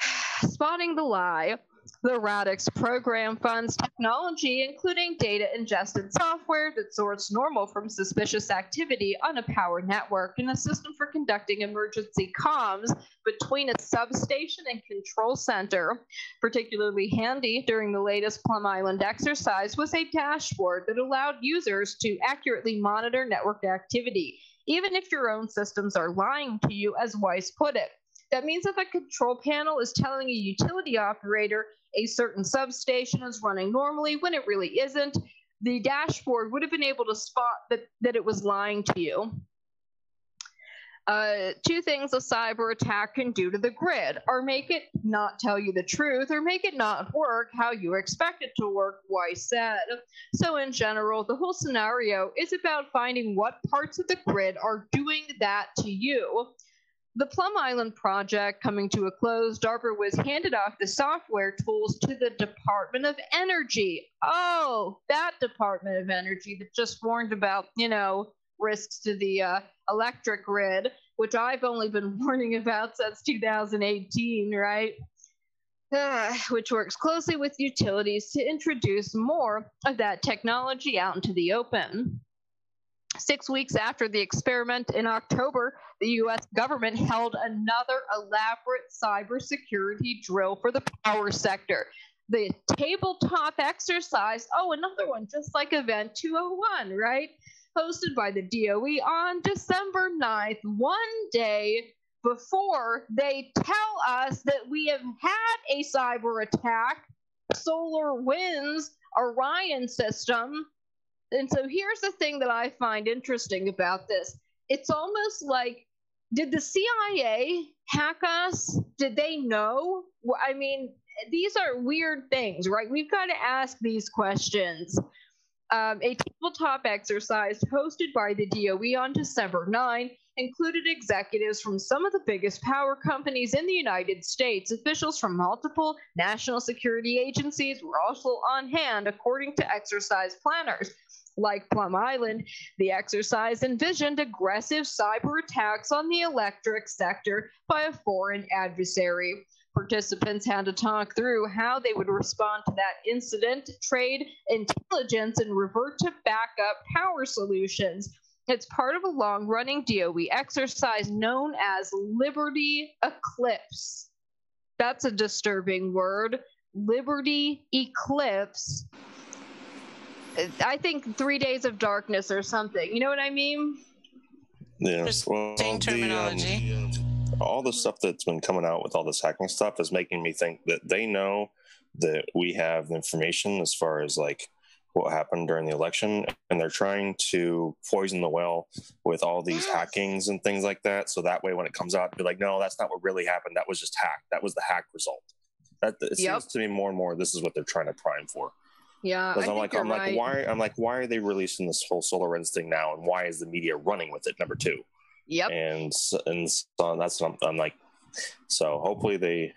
Spotting the lie. The RADICS program funds technology, including data ingested software that sorts normal from suspicious activity on a power network and a system for conducting emergency comms between a substation and control center. Particularly handy during the latest Plum Island exercise was a dashboard that allowed users to accurately monitor network activity, even if your own systems are lying to you, as Weiss put it. That means if a control panel is telling a utility operator a certain substation is running normally when it really isn't, the dashboard would have been able to spot that, that it was lying to you. Uh, two things a cyber attack can do to the grid are make it not tell you the truth or make it not work how you expect it to work, Weiss said. So, in general, the whole scenario is about finding what parts of the grid are doing that to you. The Plum Island project coming to a close, DARPA was handed off the software tools to the Department of Energy. Oh, that Department of Energy that just warned about, you know, risks to the uh, electric grid, which I've only been warning about since 2018, right? Uh, which works closely with utilities to introduce more of that technology out into the open. Six weeks after the experiment in October, the US government held another elaborate cybersecurity drill for the power sector. The tabletop exercise, oh, another one, just like Event 201, right? Hosted by the DOE on December 9th, one day before they tell us that we have had a cyber attack, SolarWinds, Orion system and so here's the thing that I find interesting about this. It's almost like did the CIA hack us? Did they know? I mean, these are weird things, right? We've got to ask these questions. Um, a tabletop exercise hosted by the DOE on December 9 included executives from some of the biggest power companies in the United States. Officials from multiple national security agencies were also on hand, according to exercise planners. Like Plum Island, the exercise envisioned aggressive cyber attacks on the electric sector by a foreign adversary. Participants had to talk through how they would respond to that incident, trade intelligence, and revert to backup power solutions. It's part of a long running DOE exercise known as Liberty Eclipse. That's a disturbing word. Liberty Eclipse. I think three days of darkness or something. You know what I mean? Yes. Well, terminology. The, um, all the stuff that's been coming out with all this hacking stuff is making me think that they know that we have information as far as like what happened during the election and they're trying to poison the well with all these hackings and things like that so that way when it comes out be like no that's not what really happened that was just hacked that was the hack result that it Yep. seems to me more and more this is what they're trying to prime for Yeah, because I'm like I'm right. like why I'm like why are they releasing this whole SolarWinds thing now and why is the media running with it number two Yep. and and so that's what I'm, I'm like so hopefully they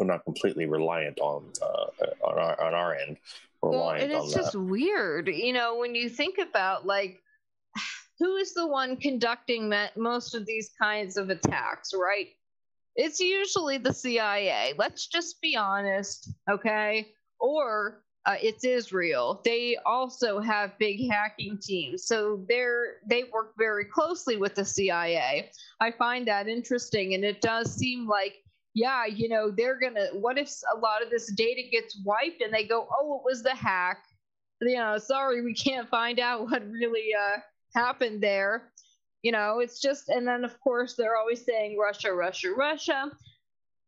are not completely reliant on uh, on our on our end Well, reliant and on it's just weird, you know, when you think about like who is the one conducting that most of these kinds of attacks, right? It's usually the CIA. Let's just be honest, okay? Or uh, it's Israel. They also have big hacking teams, so they're they work very closely with the CIA. I find that interesting, and it does seem like yeah, you know, they're gonna. What if a lot of this data gets wiped and they go, oh, it was the hack? You know, sorry, we can't find out what really uh, happened there. You know, it's just, and then of course they're always saying Russia, Russia, Russia.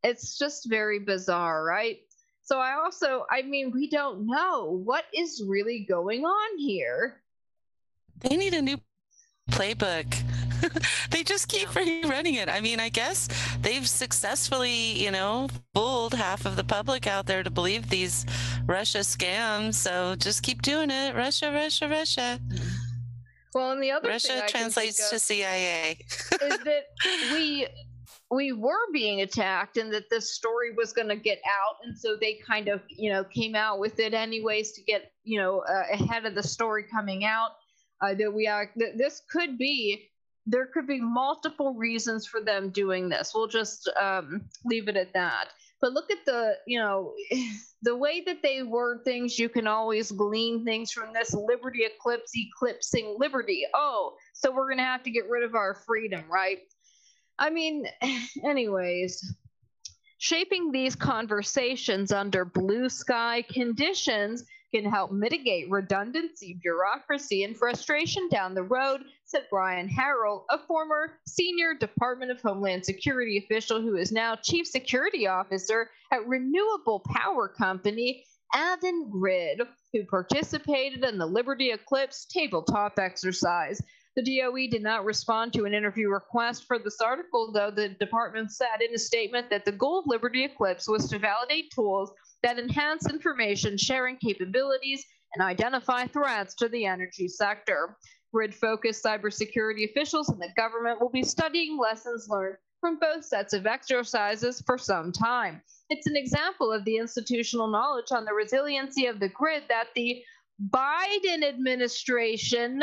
It's just very bizarre, right? So I also, I mean, we don't know what is really going on here. They need a new playbook. they just keep rerunning it. I mean, I guess they've successfully, you know, fooled half of the public out there to believe these Russia scams. So just keep doing it. Russia, Russia, Russia. Well, and the other thing Russia translates to CIA. is that we we were being attacked and that this story was going to get out. And so they kind of you know came out with it anyways to get you know uh, ahead of the story coming out uh, that we are that this could be there could be multiple reasons for them doing this. We'll just um, leave it at that. But look at the you know the way that they word things you can always glean things from this. Liberty eclipse eclipsing liberty. Oh so we're gonna have to get rid of our freedom right i mean anyways shaping these conversations under blue sky conditions can help mitigate redundancy bureaucracy and frustration down the road said brian harrell a former senior department of homeland security official who is now chief security officer at renewable power company Avangrid, who participated in the Liberty Eclipse tabletop exercise. The DOE did not respond to an interview request for this article, though the department said in a statement that the goal of Liberty Eclipse was to validate tools that enhance information sharing capabilities and identify threats to the energy sector. Grid focused cybersecurity officials in the government will be studying lessons learned from both sets of exercises for some time. It's an example of the institutional knowledge on the resiliency of the grid that the Biden administration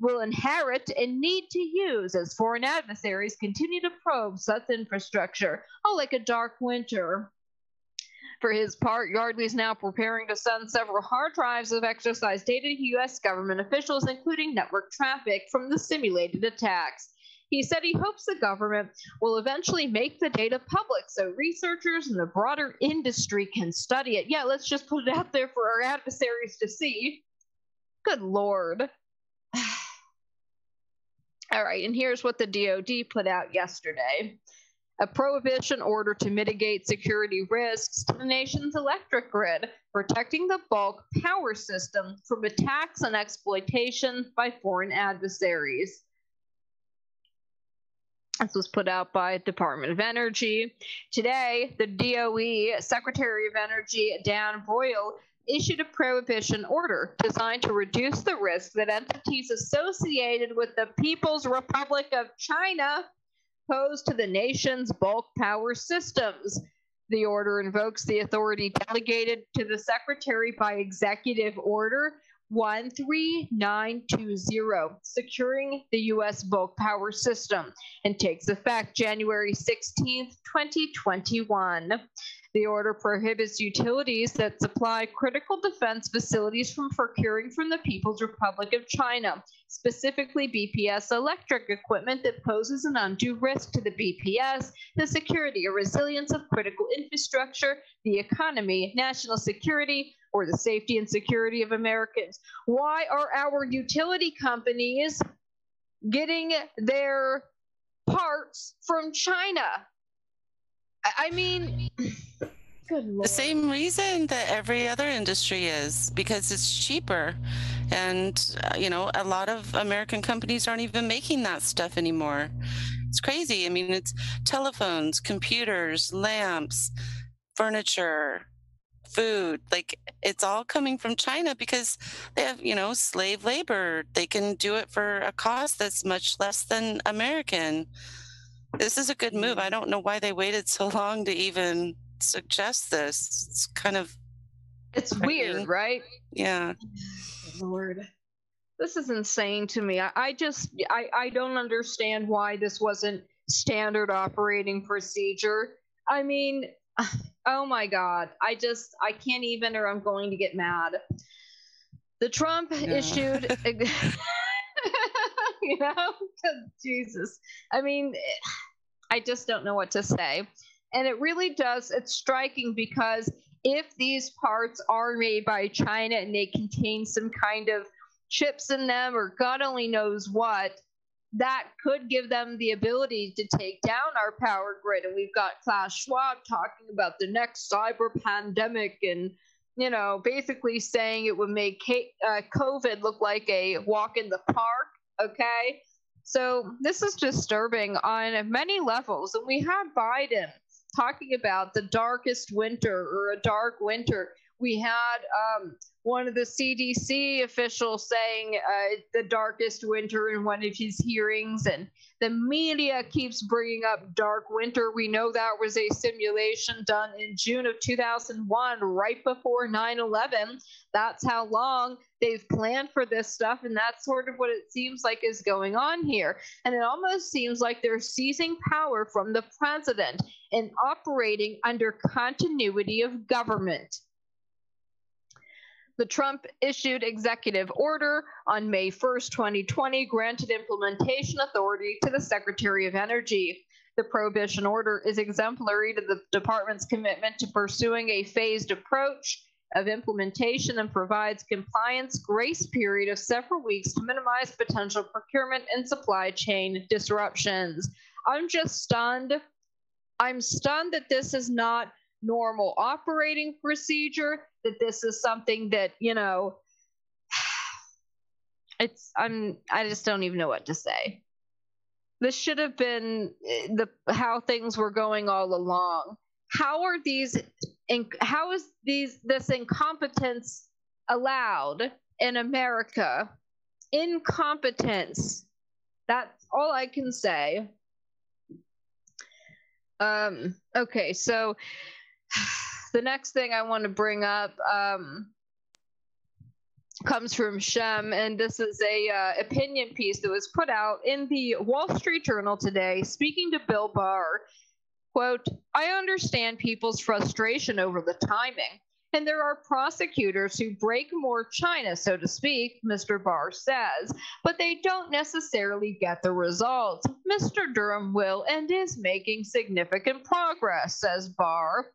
will inherit and need to use as foreign adversaries continue to probe such infrastructure. Oh, like a dark winter. For his part, Yardley is now preparing to send several hard drives of exercise data to U.S. government officials, including network traffic from the simulated attacks. He said he hopes the government will eventually make the data public so researchers and the broader industry can study it. Yeah, let's just put it out there for our adversaries to see. Good lord. All right, and here's what the DoD put out yesterday a prohibition order to mitigate security risks to the nation's electric grid, protecting the bulk power system from attacks and exploitation by foreign adversaries. This was put out by Department of Energy. Today, the DOE Secretary of Energy Dan Brouillette issued a prohibition order designed to reduce the risk that entities associated with the People's Republic of China pose to the nation's bulk power systems. The order invokes the authority delegated to the Secretary by Executive Order 13920, securing the U.S. bulk power system, and takes effect January 16, 2021. The order prohibits utilities that supply critical defense facilities from procuring from the People's Republic of China, specifically BPS electric equipment that poses an undue risk to the BPS, the security or resilience of critical infrastructure, the economy, national security, or the safety and security of Americans. Why are our utility companies getting their parts from China? I mean, the same reason that every other industry is because it's cheaper. And uh, you know a lot of american companies aren't even making that stuff anymore. It's crazy. I mean it's telephones computers lamps furniture food. Like it's all coming from china because they have you know slave labor. They can do it for a cost that's much less than american. This is a good move. I don't know why they waited so long to even suggest this. It's kind of it's weird, right? Yeah. Lord. This is insane to me. I, I just I, I don't understand why this wasn't standard operating procedure. I mean, oh my god. I just I can't even or I'm going to get mad. The Trump yeah. issued you know, Jesus. I mean, I just don't know what to say. And it really does, it's striking because if these parts are made by China and they contain some kind of chips in them or God only knows what, that could give them the ability to take down our power grid. And we've got Klaus Schwab talking about the next cyber pandemic and, you know, basically saying it would make uh, COVID look like a walk in the park. Okay. So this is disturbing on many levels. And we have Biden talking about the darkest winter or a dark winter. We had um, one of the CDC officials saying uh, the darkest winter in one of his hearings, and the media keeps bringing up dark winter. We know that was a simulation done in June of 2001, right before 9 11. That's how long they've planned for this stuff, and that's sort of what it seems like is going on here. And it almost seems like they're seizing power from the president and operating under continuity of government. The Trump issued executive order on May 1st, 2020, granted implementation authority to the Secretary of Energy. The prohibition order is exemplary to the department's commitment to pursuing a phased approach of implementation and provides compliance grace period of several weeks to minimize potential procurement and supply chain disruptions. I'm just stunned. I'm stunned that this is not normal operating procedure that this is something that you know it's i'm i just don't even know what to say. This should have been eh, the how things were going all along. How are these how is these this incompetence allowed in america? Incompetence. That's all i can say. Um okay so the next thing I want to bring up um, comes from Shem, and this is a uh, opinion piece that was put out in the Wall Street Journal today, speaking to Bill Barr. Quote, I understand people's frustration over the timing, and there are prosecutors who break more China, so to speak, Mr. Barr says, but they don't necessarily get the results. Mr. Durham will and is making significant progress, says Barr.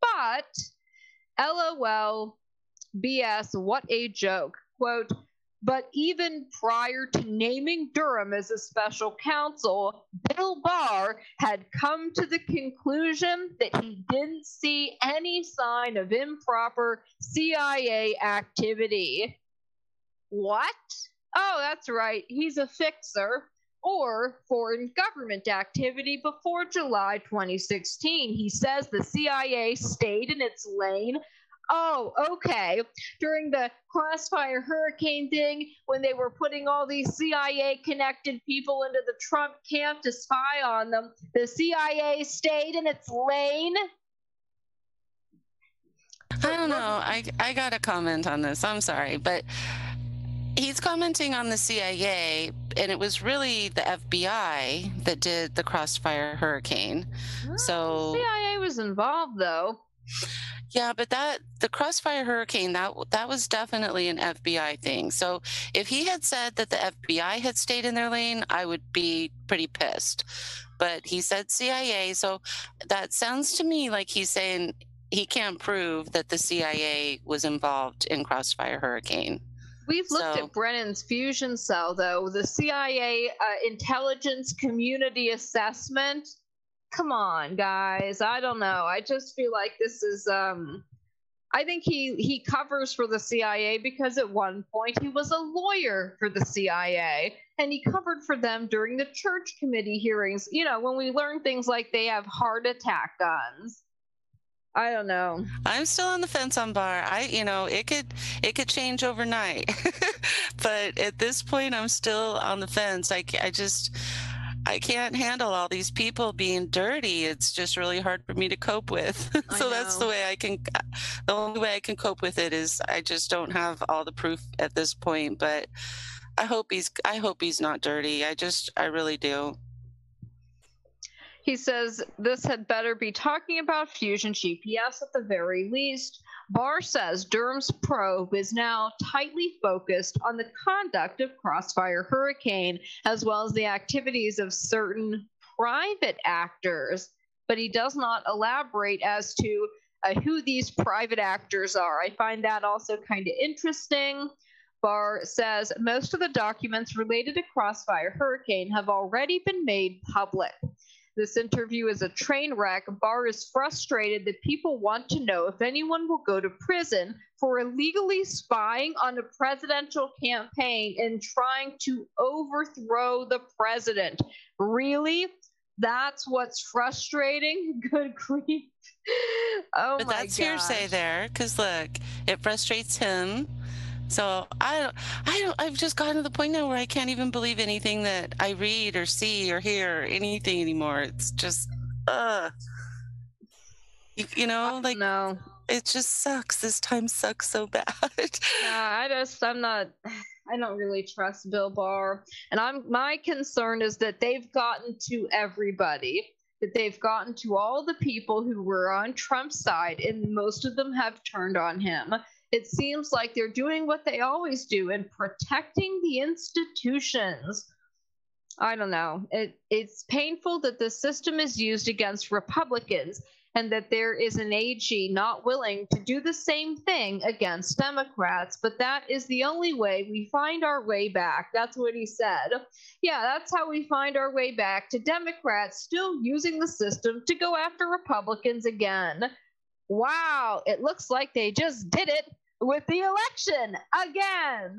But LOL, BS, what a joke. Quote, but even prior to naming Durham as a special counsel, Bill Barr had come to the conclusion that he didn't see any sign of improper CIA activity. What? Oh, that's right. He's a fixer or foreign government activity before July 2016. He says the CIA stayed in its lane Oh, okay. During the crossfire hurricane thing, when they were putting all these CIA connected people into the Trump camp to spy on them, the CIA stayed in its lane. I don't know. I I got a comment on this. I'm sorry, but he's commenting on the CIA, and it was really the FBI that did the Crossfire Hurricane. So CIA was involved, though. Yeah, but that the Crossfire Hurricane that that was definitely an FBI thing. So if he had said that the FBI had stayed in their lane, I would be pretty pissed. But he said CIA, so that sounds to me like he's saying he can't prove that the CIA was involved in Crossfire Hurricane. We've looked So- at Brennan's fusion cell, though. The CIA uh, intelligence community assessment. Come on, guys. I don't know. I just feel like this is. um I think he he covers for the CIA because at one point he was a lawyer for the CIA and he covered for them during the church committee hearings. You know, when we learn things like they have heart attack guns. I don't know. I'm still on the fence on Barr. I, you know, it could it could change overnight, but at this point, I'm still on the fence. I, I just I can't handle all these people being dirty. It's just really hard for me to cope with. so that's the way I can. The only way I can cope with it is I just don't have all the proof at this point. But I hope he's I hope he's not dirty. I just I really do. He says this had better be talking about Fusion GPS at the very least. Barr says Durham's probe is now tightly focused on the conduct of Crossfire Hurricane, as well as the activities of certain private actors, but he does not elaborate as to uh, who these private actors are. I find that also kind of interesting. Barr says most of the documents related to Crossfire Hurricane have already been made public. This interview is a train wreck. Barr is frustrated that people want to know if anyone will go to prison for illegally spying on a presidential campaign and trying to overthrow the president. Really? That's what's frustrating? Good grief. Oh but my that's hearsay there because look it frustrates him so i don't i don't i've just gotten to the point now where i can't even believe anything that i read or see or hear or anything anymore it's just uh you, you know like no it just sucks this time sucks so bad Yeah, I just I'm not I don't really trust Bill Barr. And I'm my concern is that they've gotten to everybody. That they've gotten to all the people who were on Trump's side, and most of them have turned on him. It seems like they're doing what they always do and protecting the institutions. I don't know. It it's painful that the system is used against Republicans and that there is an AG not willing to do the same thing against Democrats, but that is the only way we find our way back. That's what he said. Yeah, that's how we find our way back to Democrats still using the system to go after Republicans again. Wow, it looks like they just did it with the election again.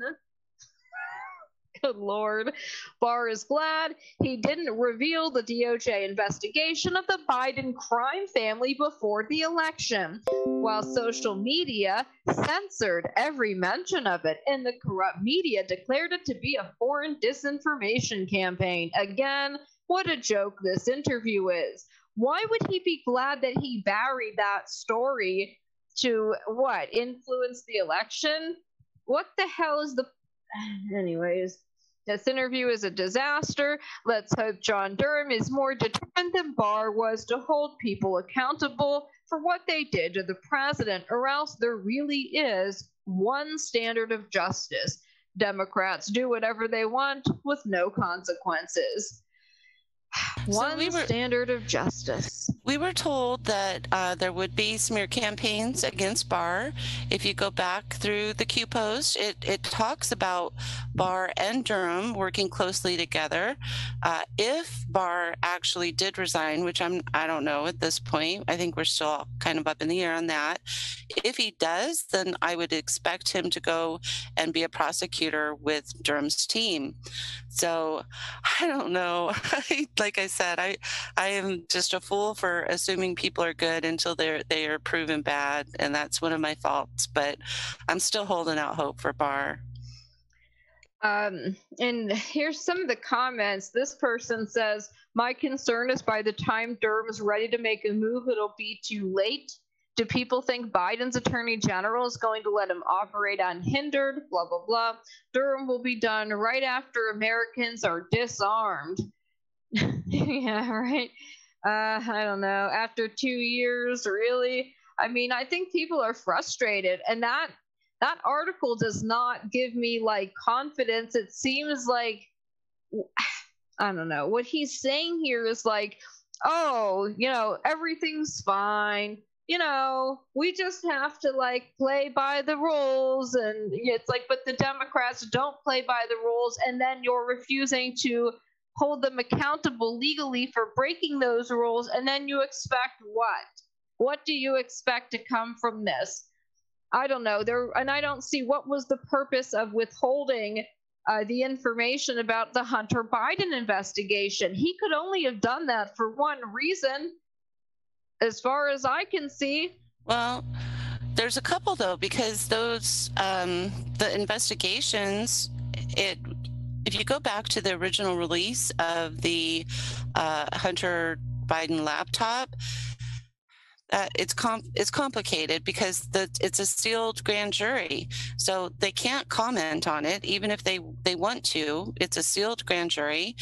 Good Lord. Barr is glad he didn't reveal the DOJ investigation of the Biden crime family before the election, while social media censored every mention of it, and the corrupt media declared it to be a foreign disinformation campaign. Again, what a joke this interview is. Why would he be glad that he buried that story to what? Influence the election? What the hell is the. Anyways, this interview is a disaster. Let's hope John Durham is more determined than Barr was to hold people accountable for what they did to the president, or else there really is one standard of justice. Democrats do whatever they want with no consequences. One we were- standard of justice. We were told that uh, there would be smear campaigns against Barr. If you go back through the Q post, it, it talks about Barr and Durham working closely together. Uh, if Barr actually did resign, which I'm I don't know at this point, I think we're still kind of up in the air on that. If he does, then I would expect him to go and be a prosecutor with Durham's team. So I don't know. like I said, I I am just a fool for assuming people are good until they're they are proven bad, and that's one of my faults. But I'm still holding out hope for Barr. Um, and here's some of the comments. This person says, My concern is by the time Durham is ready to make a move, it'll be too late. Do people think Biden's attorney general is going to let him operate unhindered? Blah, blah, blah. Durham will be done right after Americans are disarmed. yeah, right. Uh, I don't know. After two years, really? I mean, I think people are frustrated, and that that article does not give me like confidence. It seems like I don't know. What he's saying here is like, oh, you know, everything's fine. You know, we just have to like play by the rules. And it's like, but the Democrats don't play by the rules. And then you're refusing to hold them accountable legally for breaking those rules. And then you expect what? What do you expect to come from this? I don't know. There and I don't see what was the purpose of withholding uh, the information about the Hunter Biden investigation. He could only have done that for one reason, as far as I can see. Well, there's a couple though, because those um, the investigations, it if you go back to the original release of the uh, Hunter Biden laptop, uh, it's com- it's complicated because the it's a sealed grand jury, so they can't comment on it even if they they want to. It's a sealed grand jury.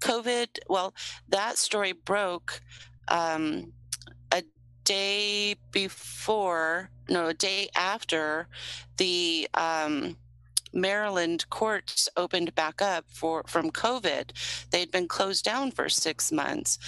COVID, well, that story broke um, a day before, no, a day after the um, Maryland courts opened back up for from COVID. They'd been closed down for six months,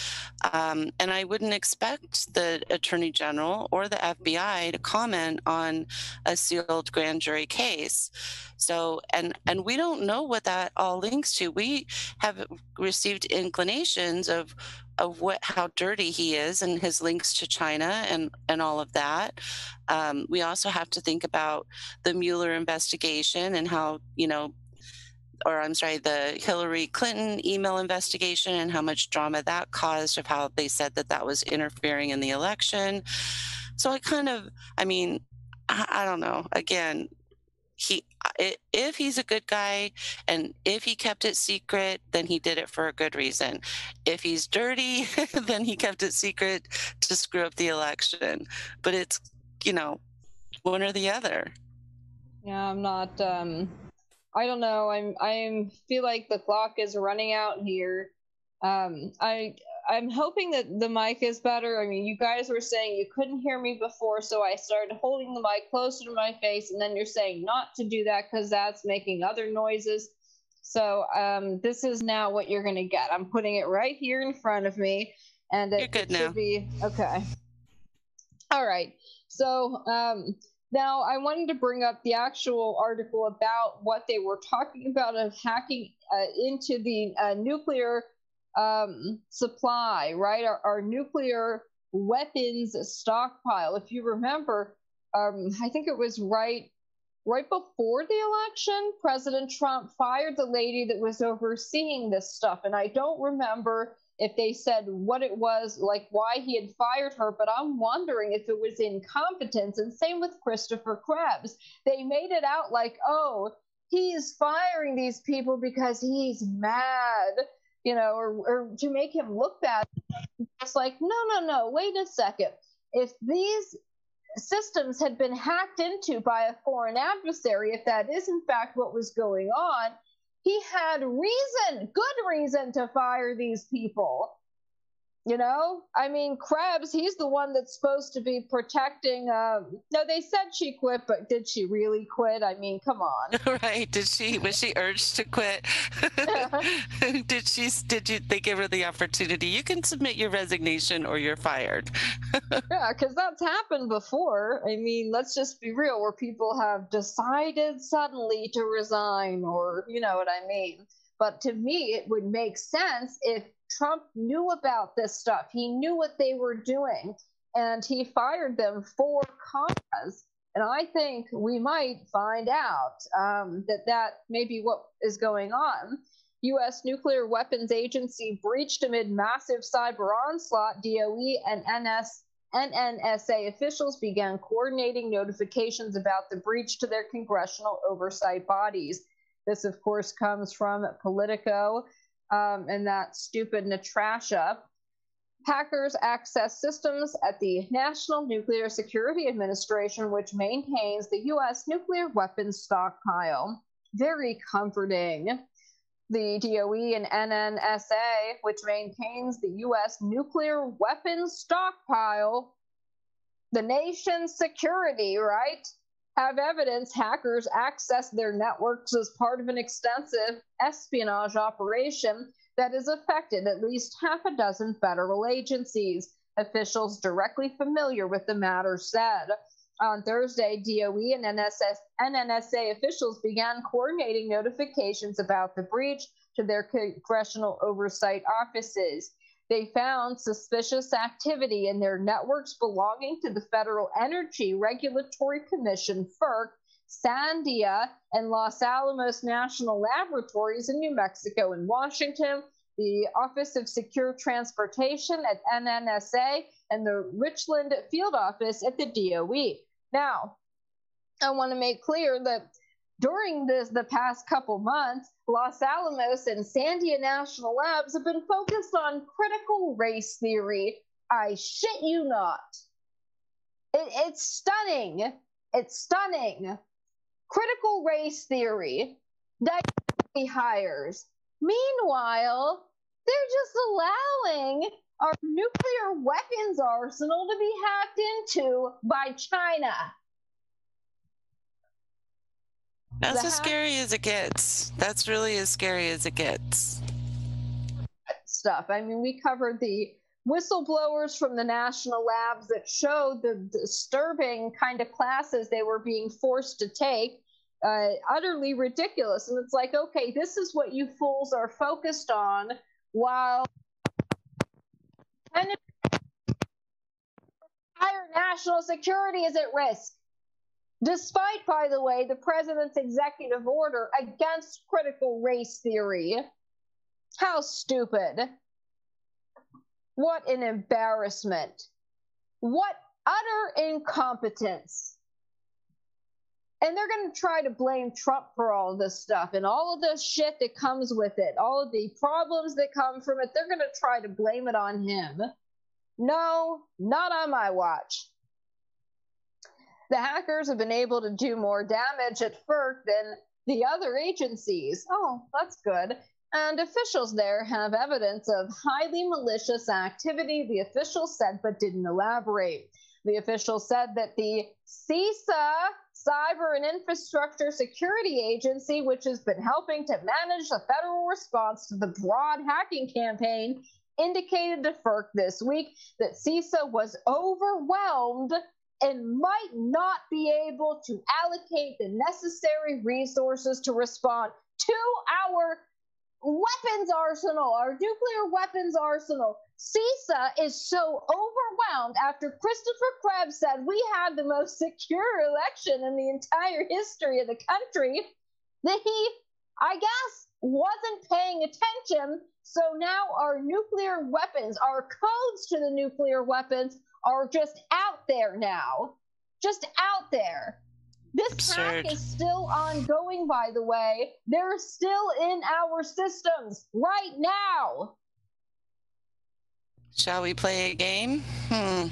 um, and I wouldn't expect the Attorney General or the FBI to comment on a sealed grand jury case. So, and and we don't know what that all links to. We have received inclinations of of what how dirty he is and his links to China and and all of that. Um, we also have to think about the Mueller investigation and how you know, or I'm sorry, the Hillary Clinton email investigation and how much drama that caused of how they said that that was interfering in the election. So I kind of, I mean, I, I don't know. Again, he if he's a good guy and if he kept it secret then he did it for a good reason. If he's dirty then he kept it secret to screw up the election. But it's you know one or the other. Yeah i'm not um i don't know. I'm i'm feel like the clock is running out here. Um i I'm hoping that the mic is better. I mean, you guys were saying you couldn't hear me before, so I started holding the mic closer to my face, and then you're saying not to do that because that's making other noises. So um, this is now what you're going to get. I'm putting it right here in front of me, and it, good it now. should be okay. All right. So um, now I wanted to bring up the actual article about what they were talking about of hacking uh, into the uh, nuclear um, supply, right? Our, our, nuclear weapons stockpile. If you remember, um, I think it was right right before the election, President Trump fired the lady that was overseeing this stuff, and I don't remember if they said what it was, like why he had fired her, but I'm wondering if it was incompetence. And same with Christopher Krebs. They made it out like, oh, he's firing these people because he's mad you know, or, or to make him look bad. It's like, no, no, no, wait a second. If these systems had been hacked into by a foreign adversary, if that is in fact what was going on, he had reason, good reason to fire these people. You know, I mean, Krebs, he's the one that's supposed to be protecting. Um, no, they said she quit, but did she really quit? I mean, come on. right? Did she? Was she urged to quit? did she? Did you? They give her the opportunity. You can submit your resignation, or you're fired. yeah, because that's happened before. I mean, let's just be real, where people have decided suddenly to resign, or you know what I mean. But to me, it would make sense if Trump knew about this stuff. He knew what they were doing, and he fired them for cause. And I think we might find out um, that that may be what is going on. U.S. Nuclear Weapons Agency breached amid massive cyber onslaught. DOE and NS, NNSA officials began coordinating notifications about the breach to their congressional oversight bodies. This, of course, comes from Politico um, and that stupid Natasha. Hackers access systems at the National Nuclear Security Administration, which maintains the U.S. nuclear weapons stockpile. Very comforting. The DOE and NNSA, which maintains the U.S. nuclear weapons stockpile, the nation's security, right? Have evidence hackers accessed their networks as part of an extensive espionage operation that has affected at least half a dozen federal agencies. Officials directly familiar with the matter said. On Thursday, DOE and NSS, NNSA officials began coordinating notifications about the breach to their congressional oversight offices. They found suspicious activity in their networks belonging to the Federal Energy Regulatory Commission, FERC, Sandia, and Los Alamos National Laboratories in New Mexico and Washington, the Office of Secure Transportation at NNSA, and the Richland Field Office at the DOE. Now, I want to make clear that during this the past couple months, Los Alamos and Sandia National Labs have been focused on critical race theory. I shit you not. It, it's stunning. It's stunning. Critical race theory. Diversity hires. Meanwhile, they're just allowing our nuclear weapons arsenal to be hacked into by China. That's as scary as it gets. That's really as scary as it gets. Stuff. I mean, we covered the whistleblowers from the national labs that showed the disturbing kind of classes they were being forced to take. Uh, utterly ridiculous. And it's like, okay, this is what you fools are focused on while higher national security is at risk despite, by the way, the president's executive order against critical race theory. How stupid. What an embarrassment. What utter incompetence. And they're going to try to blame Trump for all this stuff and all of the shit that comes with it, all of the problems that come from it. They're going to try to blame it on him. No, not on my watch the hackers have been able to do more damage at FERC than the other agencies. Oh, that's good. And officials there have evidence of highly malicious activity, the officials said, but didn't elaborate. The official said that the CISA, Cyber and Infrastructure Security Agency, which has been helping to manage the federal response to the broad hacking campaign, indicated to FERC this week that CISA was overwhelmed and might not be able to allocate the necessary resources to respond to our weapons arsenal, our nuclear weapons arsenal. CISA is so overwhelmed after Christopher Krebs said we had the most secure election in the entire history of the country that he, I guess, wasn't paying attention. So now our nuclear weapons, our codes to the nuclear weapons are just out there now. Just out there. This Absurd. hack is still ongoing, by the way. They're still in our systems right now. Shall we play a game? Hmm.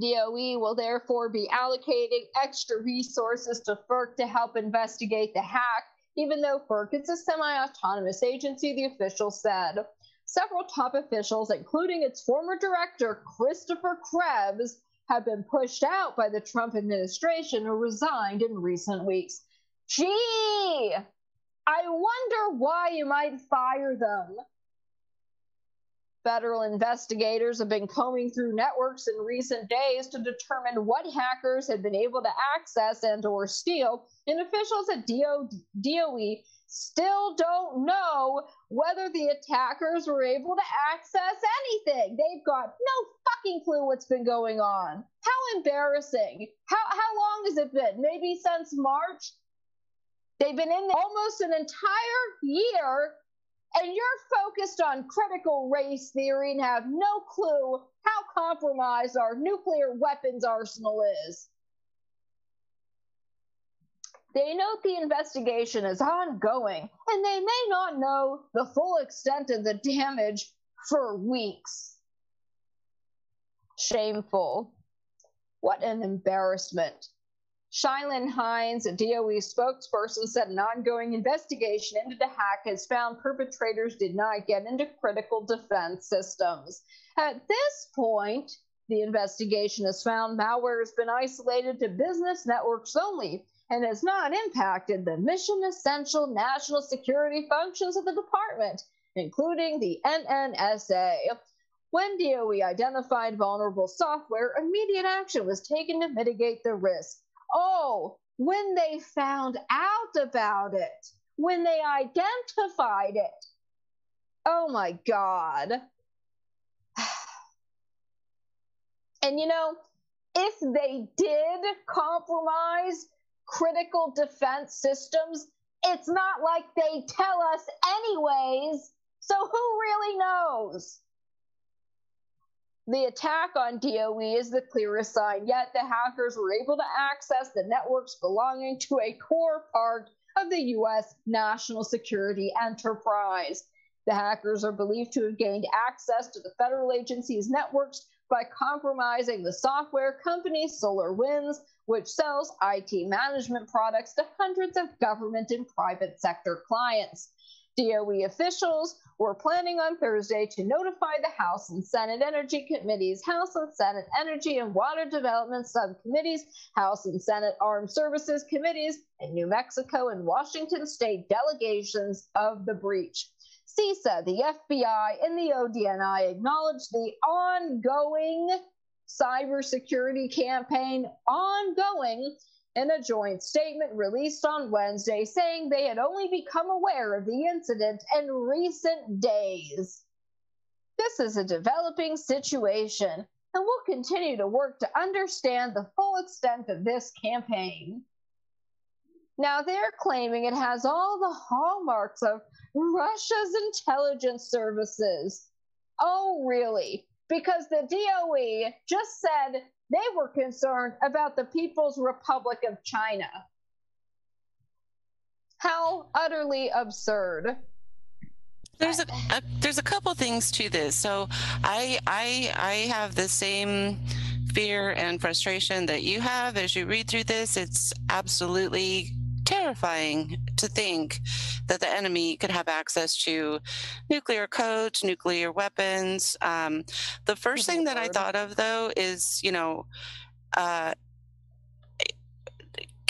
DOE will therefore be allocating extra resources to FERC to help investigate the hack even though FERC is a semi autonomous agency, the official said. Several top officials, including its former director, Christopher Krebs, have been pushed out by the Trump administration or resigned in recent weeks. Gee, I wonder why you might fire them. Federal investigators have been combing through networks in recent days to determine what hackers had been able to access and or steal, and officials at DOE still don't know whether the attackers were able to access anything. They've got no fucking clue what's been going on. How embarrassing. How how long has it been? Maybe since March? They've been in almost an entire year and you're focused on critical race theory and have no clue how compromised our nuclear weapons arsenal is. They note the investigation is ongoing and they may not know the full extent of the damage for weeks. Shameful. What an embarrassment. Shaylyn Hynes, a DOE spokesperson, said an ongoing investigation into the hack has found perpetrators did not get into critical defense systems. At this point, the investigation has found malware has been isolated to business networks only and has not impacted the mission essential national security functions of the department, including the NNSA. When DOE identified vulnerable software, immediate action was taken to mitigate the risk. Oh, when they found out about it, when they identified it. Oh my God. And you know, if they did compromise critical defense systems, it's not like they tell us anyways. So who really knows? The attack on DOE is the clearest sign yet. The hackers were able to access the networks belonging to a core part of the U.S. national security enterprise. The hackers are believed to have gained access to the federal agency's networks by compromising the software company SolarWinds, which sells IT management products to hundreds of government and private sector clients. DOE officials were planning on Thursday to notify the House and Senate Energy Committees, House and Senate Energy and Water Development Subcommittees, House and Senate Armed Services Committees, and New Mexico and Washington state delegations of the breach. CISA, the FBI, and the ODNI acknowledged the ongoing cybersecurity campaign ongoing in a joint statement released on Wednesday, saying they had only become aware of the incident in recent days. This is a developing situation, and we'll continue to work to understand the full extent of this campaign. Now, they're claiming it has all the hallmarks of Russia's intelligence services. Oh, really? Because the DOE just said they were concerned about the People's Republic of China. How utterly absurd. There's a, a, there's a couple things to this. So I I I have the same fear and frustration that you have as you read through this. It's absolutely terrifying to think that the enemy could have access to nuclear codes, nuclear weapons. Um, the first thing that I thought of, though, is you know, uh,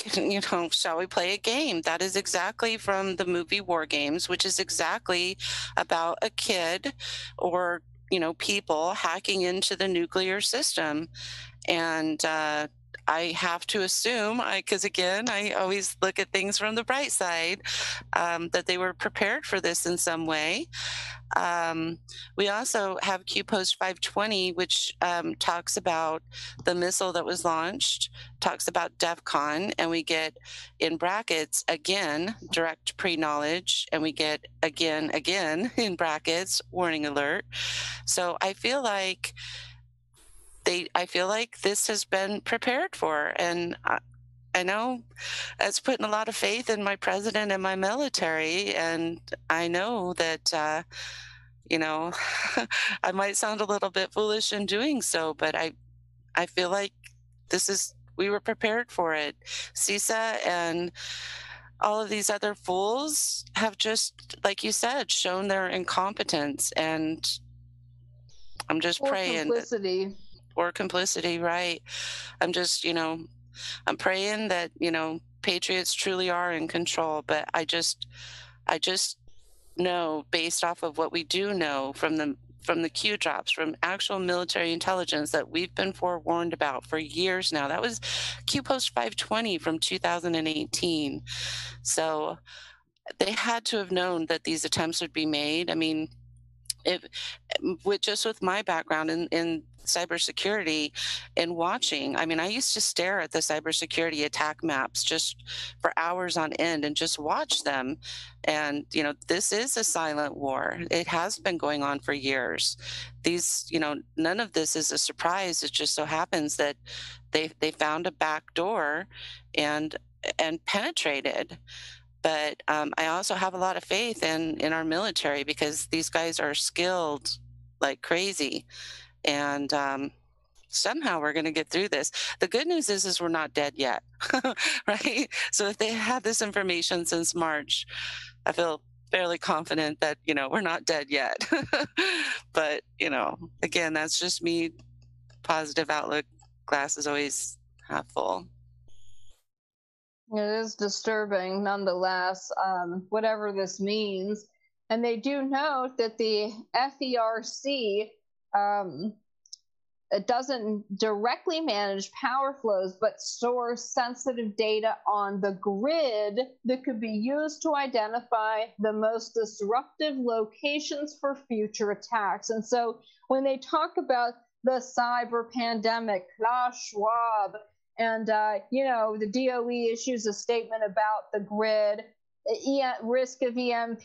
you know, shall we play a game? That is exactly from the movie War Games, which is exactly about a kid or you know people hacking into the nuclear system and uh, I have to assume, because again, I always look at things from the bright side, um, that they were prepared for this in some way. Um, we also have QPost 520, which um, talks about the missile that was launched, talks about DEF CON, and we get in brackets again direct pre knowledge, and we get again, again in brackets warning alert. So I feel like they I feel like this has been prepared for and I, I know it's putting a lot of faith in my president and my military and I know that uh, you know I might sound a little bit foolish in doing so but I I feel like this is we were prepared for it CISA and all of these other fools have just, like you said, shown their incompetence. And I'm just or praying. Complicity. That, or complicity, right? I'm just, you know, I'm praying that, you know, patriots truly are in control. But I just, I just know based off of what we do know from the from the Q drops, from actual military intelligence that we've been forewarned about for years now. That was Q Post 520 from 2018. So they had to have known that these attempts would be made. I mean, if with just with my background in, in cybersecurity and watching. I mean, I used to stare at the cybersecurity attack maps just for hours on end and just watch them. And, you know, this is a silent war. It has been going on for years. These, you know, none of this is a surprise. It just so happens that they they found a back door and and penetrated but um, I also have a lot of faith in in our military because these guys are skilled like crazy, and um, somehow we're going to get through this. The good news is, is we're not dead yet, right? So if they had this information since March, I feel fairly confident that you know we're not dead yet. but you know, again, that's just me. Positive outlook. Glass is always half full. It is disturbing nonetheless, um, whatever this means. And they do note that the FERC um, it doesn't directly manage power flows, but stores sensitive data on the grid that could be used to identify the most disruptive locations for future attacks. And so when they talk about the cyber pandemic, Klaus Schwab, and uh, you know the DOE issues a statement about the grid, risk of EMP.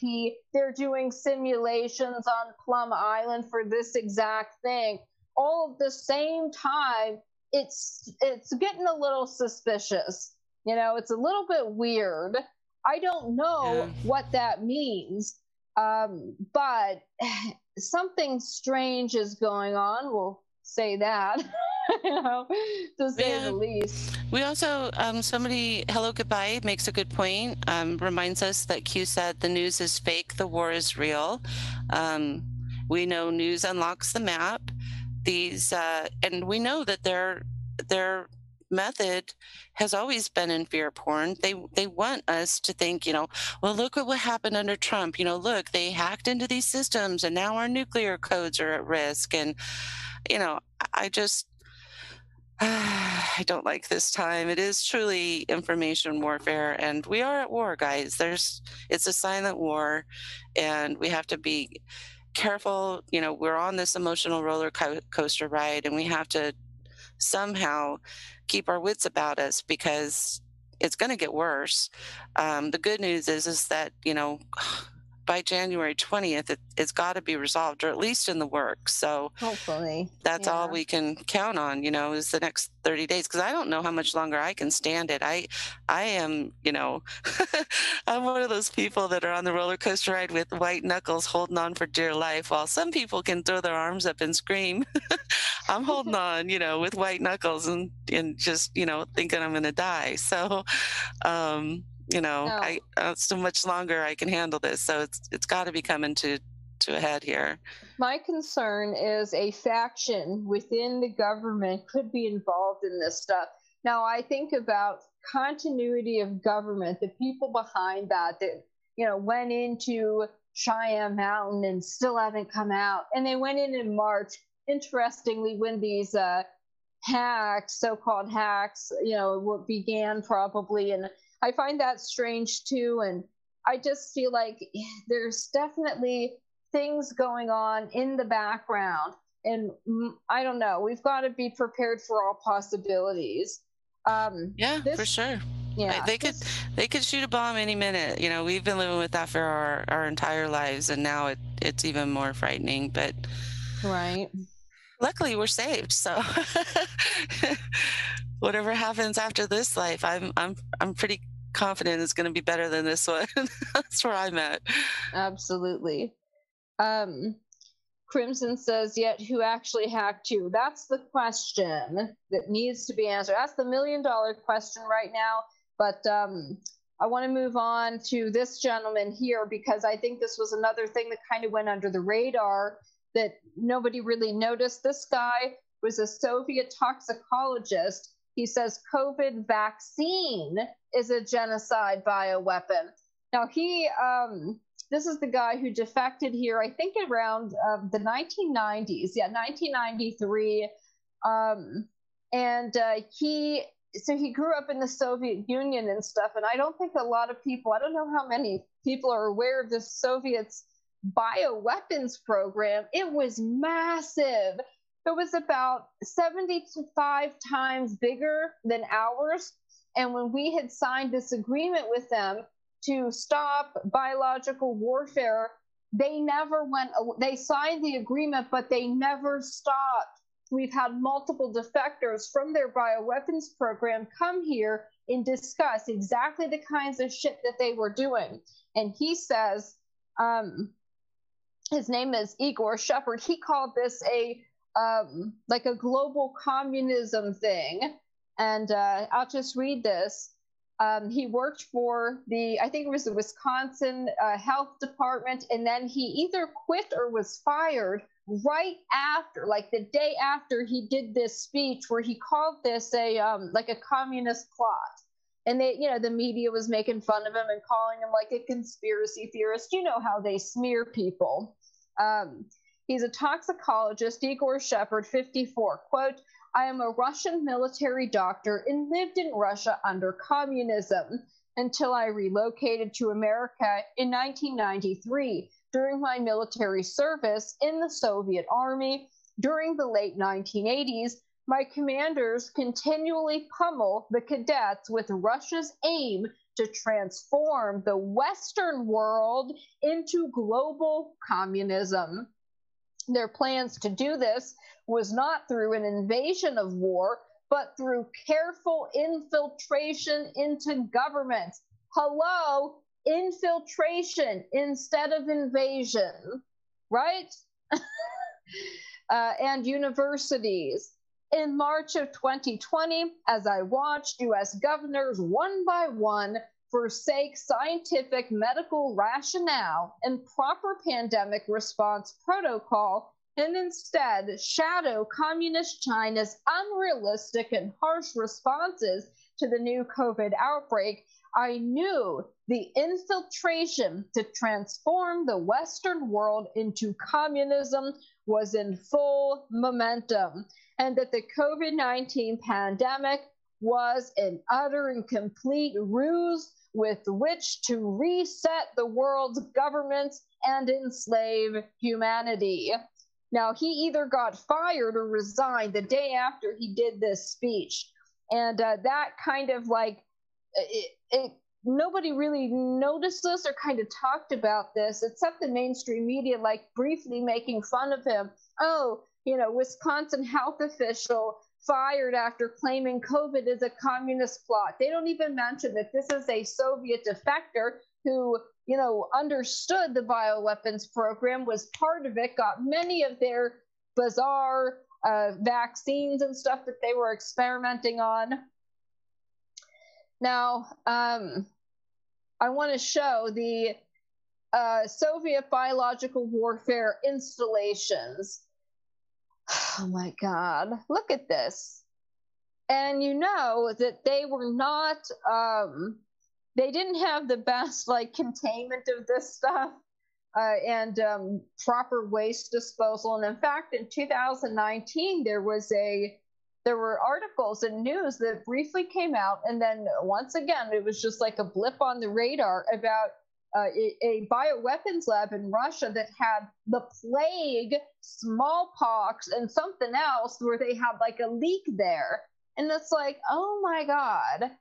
They're doing simulations on Plum Island for this exact thing all at the same time, it's it's getting a little suspicious. You know, it's a little bit weird. I don't know yeah. what that means, um, but something strange is going on. We'll say that. you know, to say yeah. the least. We also, um, somebody, hello, goodbye, makes a good point. Um, reminds us that Q said the news is fake, the war is real. Um, we know news unlocks the map these, uh, and we know that their their method has always been in fear porn. They they want us to think, you know, well, look at what happened under Trump. You know, look, they hacked into these systems, and now our nuclear codes are at risk. And you know, I just I don't like this time. It is truly information warfare, and we are at war, guys. There's it's a silent war, and we have to be careful. You know, we're on this emotional roller co- coaster ride, and we have to somehow keep our wits about us because it's going to get worse. Um, the good news is is that you know by January 20th, it, has got to be resolved or at least in the works. So hopefully that's yeah. all we can count on, you know, is the next 30 days. Cause I don't know how much longer I can stand it. I, I am, you know, I'm one of those people that are on the roller coaster ride with white knuckles holding on for dear life while some people can throw their arms up and scream. I'm holding on, you know, with white knuckles and, and just, you know, thinking I'm going to die. So, um, you know no. i uh, so much longer i can handle this so it's it's got to be coming to to a head here. My concern is a faction within the government could be involved in this stuff. Now i think about continuity of government the people behind that that you know went into cheyenne mountain and still haven't come out and they went in in march. Interestingly when these uh hacks so-called hacks you know began probably in I find that strange too. And I just feel like there's definitely things going on in the background. And I don't know, we've got to be prepared for all possibilities. Um, yeah, this, for sure. Yeah, they could they could shoot a bomb any minute. You know, we've been living with that for our, our entire lives, and now it, it's even more frightening. But right, luckily we're saved. So whatever happens after this life, I'm I'm I'm pretty confident it's going to be better than this one. That's where I'm at. Absolutely. Um, Crimson says, yet who actually hacked you? That's the question that needs to be answered. That's the million dollar question right now. But um, I want to move on to this gentleman here because I think this was another thing that kind of went under the radar that nobody really noticed. This guy was a Soviet toxicologist. He says COVID vaccine is a genocide bioweapon. Now, he, um, this is the guy who defected here, I think around uh, the 1990s. Yeah, 1993. Um, and uh, he so he grew up in the Soviet Union and stuff. And I don't think a lot of people, I don't know how many people are aware of the Soviets' bioweapons program. It was massive. It was about 75 times bigger than ours. And when we had signed this agreement with them to stop biological warfare, they never went, they signed the agreement, but they never stopped we've had multiple defectors from their bioweapons program come here and discuss exactly the kinds of shit that they were doing. And he says, um, his name is Igor Shepherd. He called this a um, like a global communism thing. And uh, I'll just read this. Um, he worked for the, I think it was the Wisconsin uh, Health Department, and then he either quit or was fired right after, like the day after he did this speech where he called this a um, like a communist plot. And they, you know, the media was making fun of him and calling him like a conspiracy theorist. You know how they smear people. Um, he's a toxicologist, Igor Shepherd, 54. Quote, I am a Russian military doctor and lived in Russia under communism until I relocated to America in 1993 during my military service in the Soviet Army during the late 1980s, my commanders continually pummel the cadets with Russia's aim to transform the Western world into global communism. Their plans to do this was not through an invasion of war, but through careful infiltration into governments. Hello, infiltration instead of invasion, right? uh, and universities. In March of 2020, as I watched US governors one by one forsake scientific medical rationale and proper pandemic response protocol and instead shadow Communist China's unrealistic and harsh responses to the new COVID outbreak, I knew the infiltration to transform the Western world into communism was in full momentum, and that the COVID 19 pandemic was an utter and complete ruse with which to reset the world's governments and enslave humanity. Now, he either got fired or resigned the day after he did this speech. And uh, that kind of like, it, it nobody really noticed this or kind of talked about this except the mainstream media like briefly making fun of him oh you know wisconsin health official fired after claiming covid is a communist plot they don't even mention that this is a soviet defector who you know understood the bioweapons program was part of it got many of their bizarre uh, vaccines and stuff that they were experimenting on now, um, I want to show the uh, Soviet biological warfare installations. Oh my God, look at this. And you know that they were not, um, they didn't have the best like containment of this stuff uh, and um, proper waste disposal. And in fact, in 2019, there was a there were articles and news that briefly came out, and then once again, it was just like a blip on the radar about uh, a, bioweapons lab in Russia that had the plague, smallpox, and something else where they had like a leak there. And it's like, oh my God,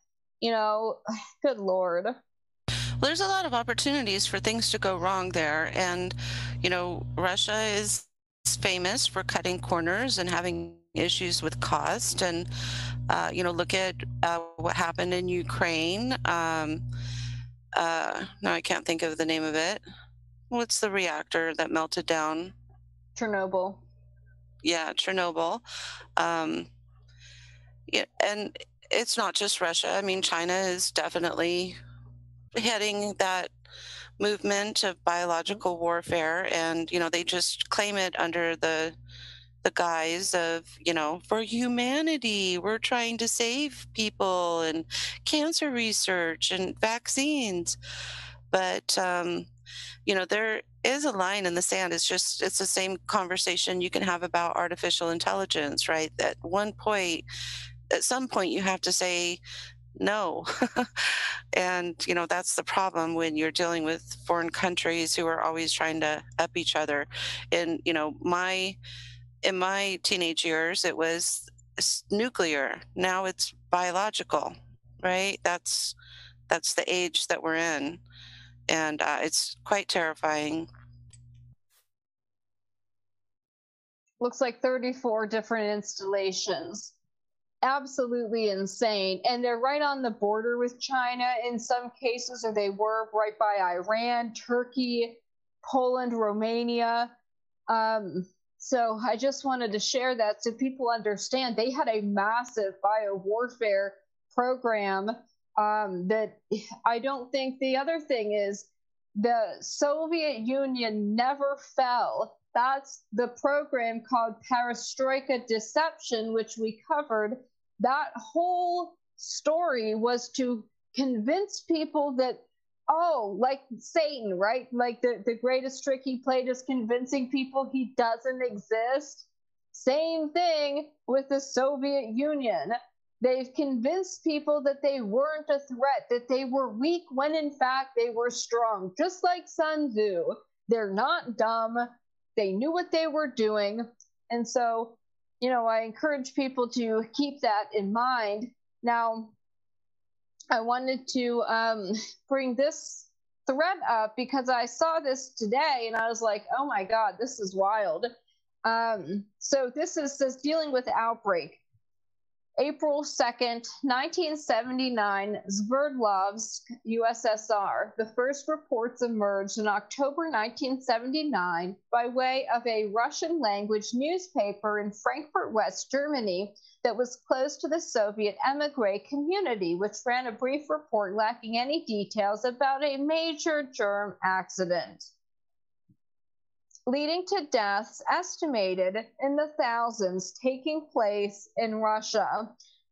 you know, good Lord. Well, there's a lot of opportunities for things to go wrong there. And, you know, Russia is famous for cutting corners and having issues with cost and uh, you know look at uh, what happened in ukraine um, uh, no i can't think of the name of it. What's the reactor that melted down. Chernobyl. Yeah chernobyl. Um, yeah, and it's not just russia. I mean china is definitely heading that movement of biological warfare, and you know they just claim it under the the guise of you know for humanity we're trying to save people and cancer research and vaccines. But um, you know there is a line in the sand it's just it's the same conversation you can have about artificial intelligence right? At one point at some point you have to say no. And you know that's the problem when you're dealing with foreign countries who are always trying to up each other. And you know my in my teenage years it was nuclear. Now it's biological right? That's that's the age that we're in. And uh, it's quite terrifying. Looks like 34 different installations. Absolutely insane. And they're right on the border with China in some cases, or they were right by Iran, Turkey, Poland, Romania. Um, so I just wanted to share that so people understand they had a massive bio warfare program um, that I don't think the other thing is the Soviet Union never fell. That's the program called Perestroika Deception, which we covered that whole story was to convince people that oh like satan right? Like the, the greatest trick he played is convincing people he doesn't exist? Same thing with the soviet union. They've convinced people that they weren't a threat that they were weak when in fact they were strong just like sun tzu. They're not dumb. They knew what they were doing. And so you know, I encourage people to keep that in mind. Now, I wanted to um, bring this thread up because I saw this today and I was like, oh my God, this is wild. Um, so this is this dealing with outbreak. April 2nd, 1979, Sverdlovsk, USSR. The first reports emerged in October 1979 by way of a Russian language newspaper in Frankfurt, West Germany, that was close to the Soviet emigre community, which ran a brief report lacking any details about a major germ accident leading to deaths estimated in the thousands taking place in Russia.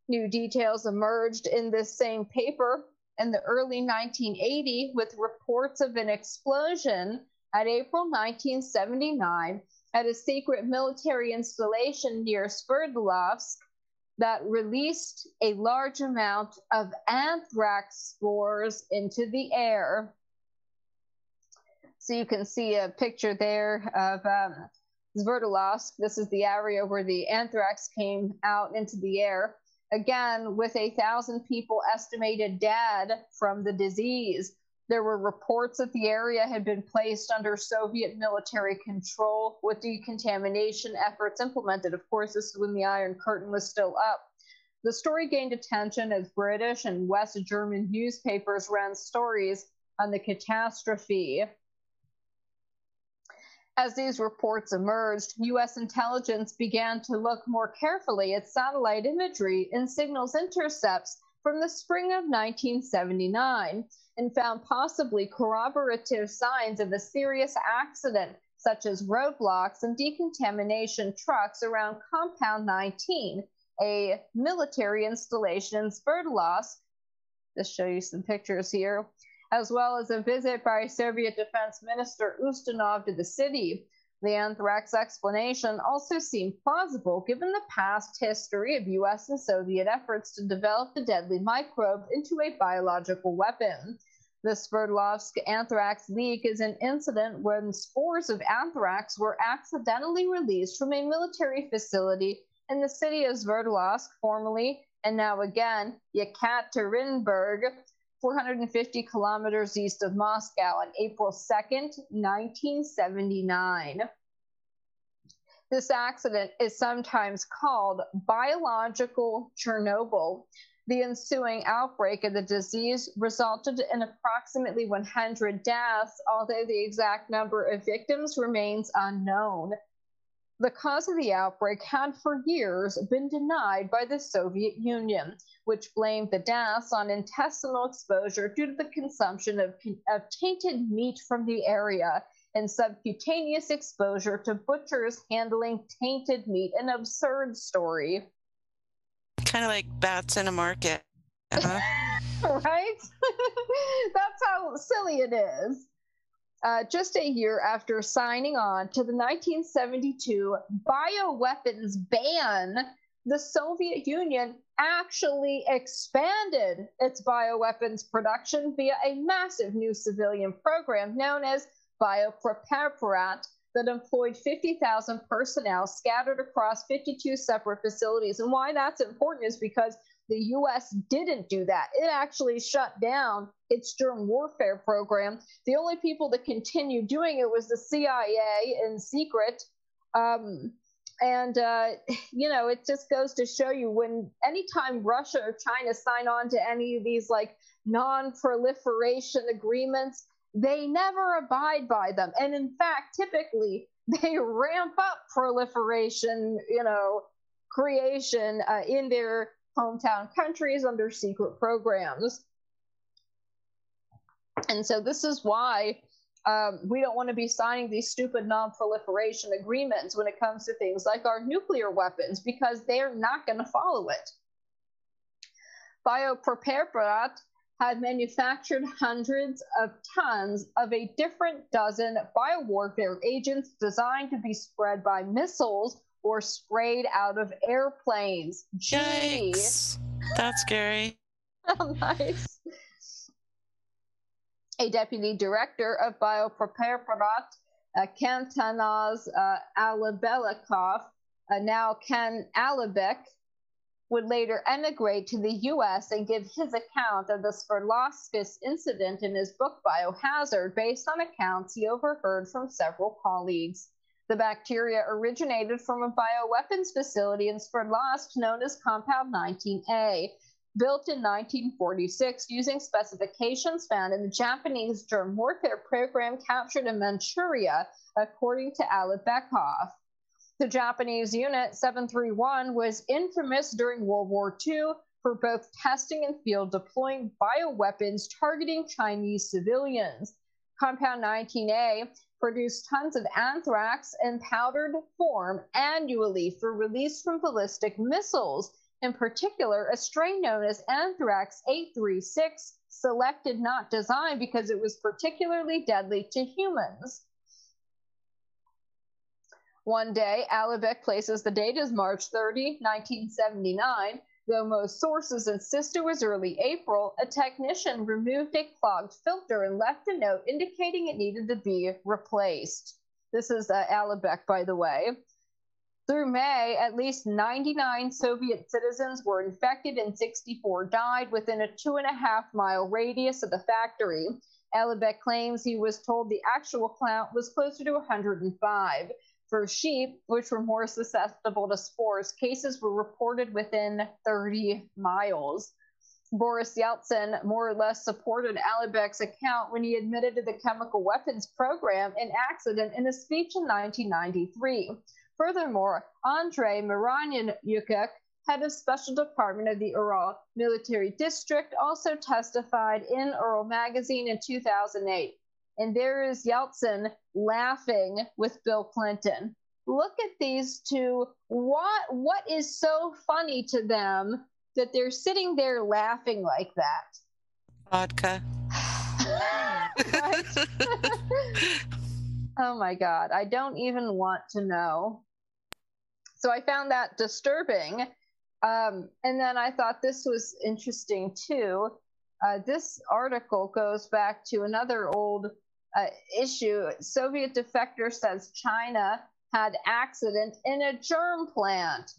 New details emerged in this same paper in the early 1980 with reports of an explosion at April 1979 at a secret military installation near Sverdlovsk that released a large amount of anthrax spores into the air. So you can see a picture there of um. This is the area where the anthrax came out into the air. Again, with a thousand people estimated dead from the disease. There were reports that the area had been placed under Soviet military control with decontamination efforts implemented. Of course, this is when the Iron Curtain was still up. The story gained attention as British and West German newspapers ran stories on the catastrophe. As these reports emerged, U.S. intelligence began to look more carefully at satellite imagery and signals intercepts from the spring of 1979 and found possibly corroborative signs of a serious accident, such as roadblocks and decontamination trucks around Compound 19, a military installation in Sverdlovsk. Just show you some pictures here as well as a visit by Soviet Defense Minister Ustinov to the city. The anthrax explanation also seemed plausible given the past history of US and Soviet efforts to develop the deadly microbe into a biological weapon. The Sverdlovsk anthrax leak is an incident when spores of anthrax were accidentally released from a military facility in the city of Sverdlovsk, formerly and now again Yekaterinburg, 450 kilometers east of Moscow on April 2nd, 1979. This accident is sometimes called biological Chernobyl. The ensuing outbreak of the disease resulted in approximately 100 deaths, although the exact number of victims remains unknown. The cause of the outbreak had for years been denied by the Soviet Union, which blamed the deaths on intestinal exposure due to the consumption of, of tainted meat from the area and subcutaneous exposure to butchers handling tainted meat. An absurd story. Kind of like bats in a market. Uh-huh. right? That's how silly it is. Uh, just a year after signing on to the 1972 bioweapons ban, the Soviet Union actually expanded its bioweapons production via a massive new civilian program known as Biopreparat that employed 50,000 personnel scattered across 52 separate facilities. And why that's important is because the US didn't do that. It actually shut down its germ warfare program. The only people that continued doing it was the CIA in secret. Um, and uh, you know, it just goes to show you when anytime Russia or China sign on to any of these like non-proliferation agreements, they never abide by them. And in fact, typically they ramp up proliferation, you know, creation uh, in their hometown countries under secret programs. And so this is why um, we don't want to be signing these stupid non-proliferation agreements when it comes to things like our nuclear weapons because they're not going to follow it. Biopreparat had manufactured hundreds of tons of a different dozen biowarfare agents designed to be spread by missiles or sprayed out of airplanes. Yikes. That's scary. nice. A deputy director of Biopreparat, uh, Kantanaz uh, Alibelikov, uh, now Ken Alibek, would later emigrate to the U.S. and give his account of the Sverdlovsk incident in his book Biohazard, based on accounts he overheard from several colleagues. The bacteria originated from a bioweapons facility in Sverdlovsk known as Compound 19A, built in 1946 using specifications found in the Japanese germ warfare program captured in Manchuria, according to Alibekov. The Japanese Unit 731 was infamous during World War II for both testing and field deploying bioweapons targeting Chinese civilians. Compound 19A produce tons of anthrax in powdered form annually for release from ballistic missiles. In particular, a strain known as Anthrax 836, selected not designed because it was particularly deadly to humans. One day, Alibek places the date as March 30, 1979, Though most sources insist it was early April, a technician removed a clogged filter and left a note indicating it needed to be replaced. This is uh, Alibek, by the way. Through May, at least 99 Soviet citizens were infected and 64 died within a two and a half mile radius of the factory. Alibek claims he was told the actual count was closer to 105. For sheep, which were more susceptible to spores, cases were reported within 30 miles. Boris Yeltsin more or less supported Alibek's account when he admitted to the chemical weapons program in accident in a speech in 1993. Furthermore, Andrei Miranyuk, head of special department of the Ural military district, also testified in Ural magazine in 2008 and there is Yeltsin laughing with Bill Clinton. Look at these two. What what is so funny to them that they're sitting there laughing like that? Vodka. oh my god, I don't even want to know. So I found that disturbing. Um, and then I thought this was interesting too. Uh, this article goes back to another old uh, issue. Soviet defector says China had accident in a germ plant.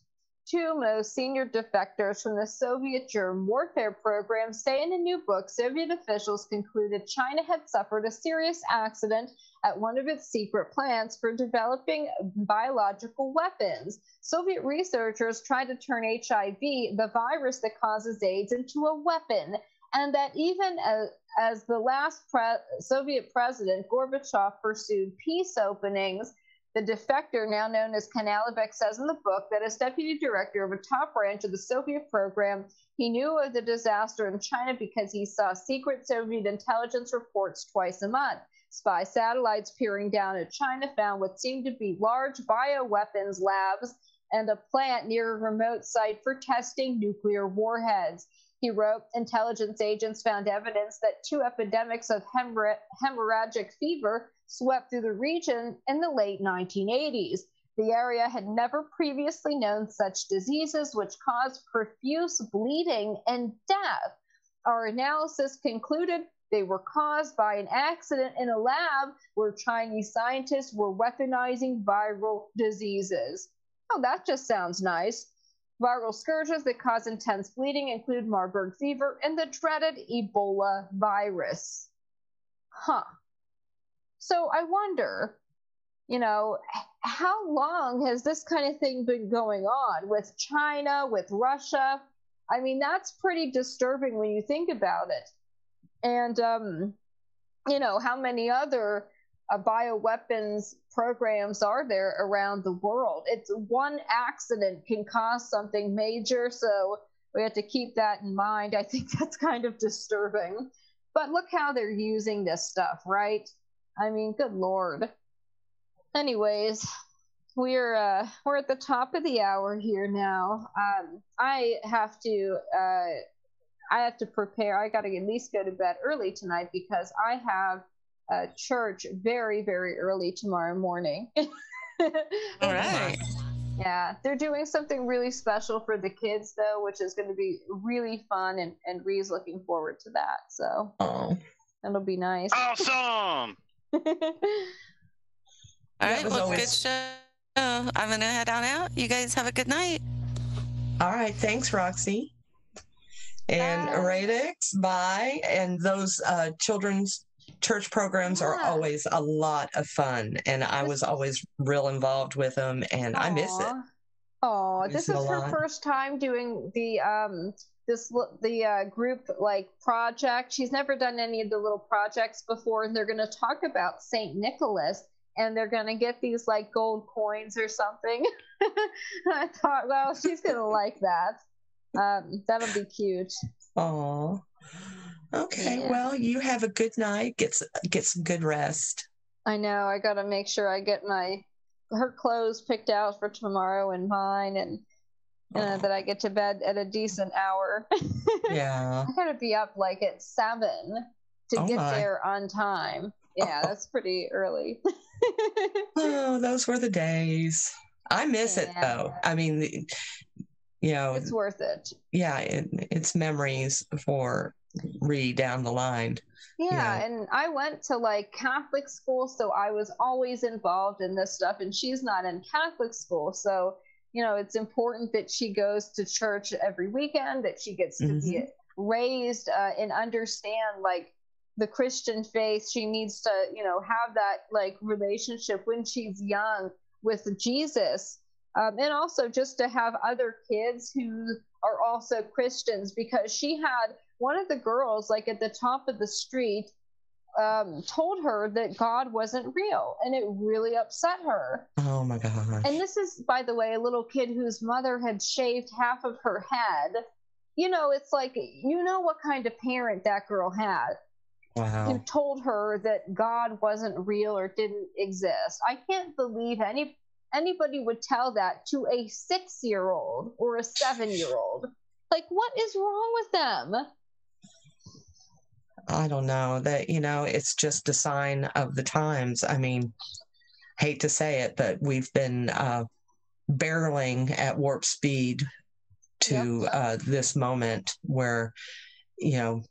Two most senior defectors from the Soviet germ warfare program say in a new book Soviet officials concluded China had suffered a serious accident at one of its secret plants for developing biological weapons. Soviet researchers tried to turn HIV, the virus that causes AIDS, into a weapon and that even as, as the last pre- Soviet president Gorbachev pursued peace openings, The defector, now known as Kanalevich, says in the book that as deputy director of a top branch of the Soviet program, he knew of the disaster in China because he saw secret Soviet intelligence reports twice a month. Spy satellites peering down at China found what seemed to be large bioweapons labs and a plant near a remote site for testing nuclear warheads. He wrote, intelligence agents found evidence that two epidemics of hemorrh- hemorrhagic fever swept through the region in the late 1980s. The area had never previously known such diseases, which caused profuse bleeding and death. Our analysis concluded they were caused by an accident in a lab where Chinese scientists were weaponizing viral diseases. Oh, that just sounds nice. Viral scourges that cause intense bleeding include Marburg fever and the dreaded Ebola virus. Huh. So I wonder, you know, how long has this kind of thing been going on with China, with Russia? I mean, that's pretty disturbing when you think about it. And, um, you know, how many other uh, bioweapons programs are there around the world? It's one accident can cause something major. So we have to keep that in mind. I think that's kind of disturbing. But look how they're using this stuff, right? I mean, good lord. Anyways, we're uh, we're at the top of the hour here now. Um, I have to uh, I have to prepare. I got to at least go to bed early tonight because I have uh, church very very early tomorrow morning. All right. Yeah, they're doing something really special for the kids though, which is going to be really fun, and and Ree's looking forward to that. So oh, that'll be nice. Awesome. All right, was well, always- good show. I'm gonna head on out. You guys have a good night. All right. Thanks, Roxy. And Radix, bye. And those uh, children's church programs are always a lot of fun. And I was always real involved with them, and I miss it. Oh, this is her lot. first time doing the um this the uh, group like project. She's never done any of the little projects before, and they're going to talk about Saint Nicholas, and they're going to get these like gold coins or something. I thought, well, she's going to like that. Um, that'll be cute. Aw. Okay. Yeah. Well, you have a good night. Get get some good rest. I know. I got to make sure I get my her clothes picked out for tomorrow and mine, and uh, that I get to bed at a decent hour. Yeah. I gotta be up like at seven to Oh get my. there on time. Yeah, that's pretty early. Oh, those were the days. I miss it though. I mean, you know, it's worth it. yeah, it, it's memories for down the line. Yeah, Yeah. and I went to like Catholic school, so I was always involved in this stuff, and she's not in Catholic school, so you know it's important that she goes to church every weekend, that she gets to be raised uh, and understand like the Christian faith. She needs to, you know, have that like relationship when she's young with Jesus. Um, and also just to have other kids who are also Christians because she had one of the girls like at the top of the street um, told her that God wasn't real and it really upset her. Oh my gosh. And this is, by the way, a little kid whose mother had shaved half of her head. You know, it's like, you know what kind of parent that girl had who told her that God wasn't real or didn't exist. I can't believe any anybody would tell that to a six year old or a seven year old. Like, what is wrong with them? I don't know that, you know, it's just a sign of the times. I mean, hate to say it, but we've been uh, barreling at warp speed to uh, this moment where, you know,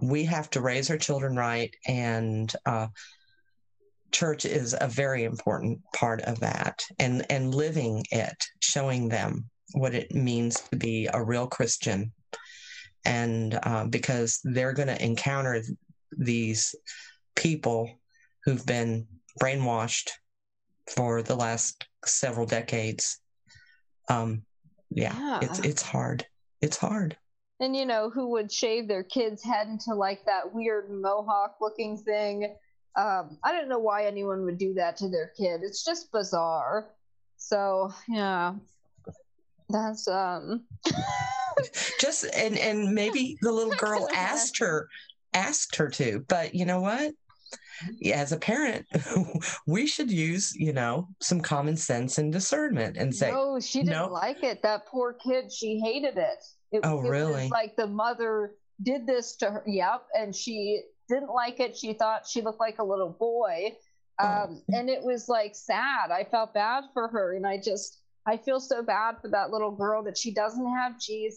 we have to raise our children right. And uh, church is a very important part of that and, and living it, showing them what it means to be a real Christian and uh, because they're going to encounter th- these people who've been brainwashed for the last several decades. Um, yeah, it's it's hard. It's hard. And you know, who would shave their kid's head into like that weird mohawk looking thing um, I don't know why anyone would do that to their kid. It's just bizarre. So yeah, that's um. just and and maybe the little girl asked her asked her to, but you know what? Yeah, as a parent, we should use, you know, some common sense and discernment and say, no, she didn't "No." like it. That poor kid, she hated it. it Oh, it was really? like the mother did this to her. Yep, and she didn't like it. She thought she looked like a little boy, Oh. um, and it was like sad. I felt bad for her, and I just I feel so bad for that little girl that she doesn't have Jesus.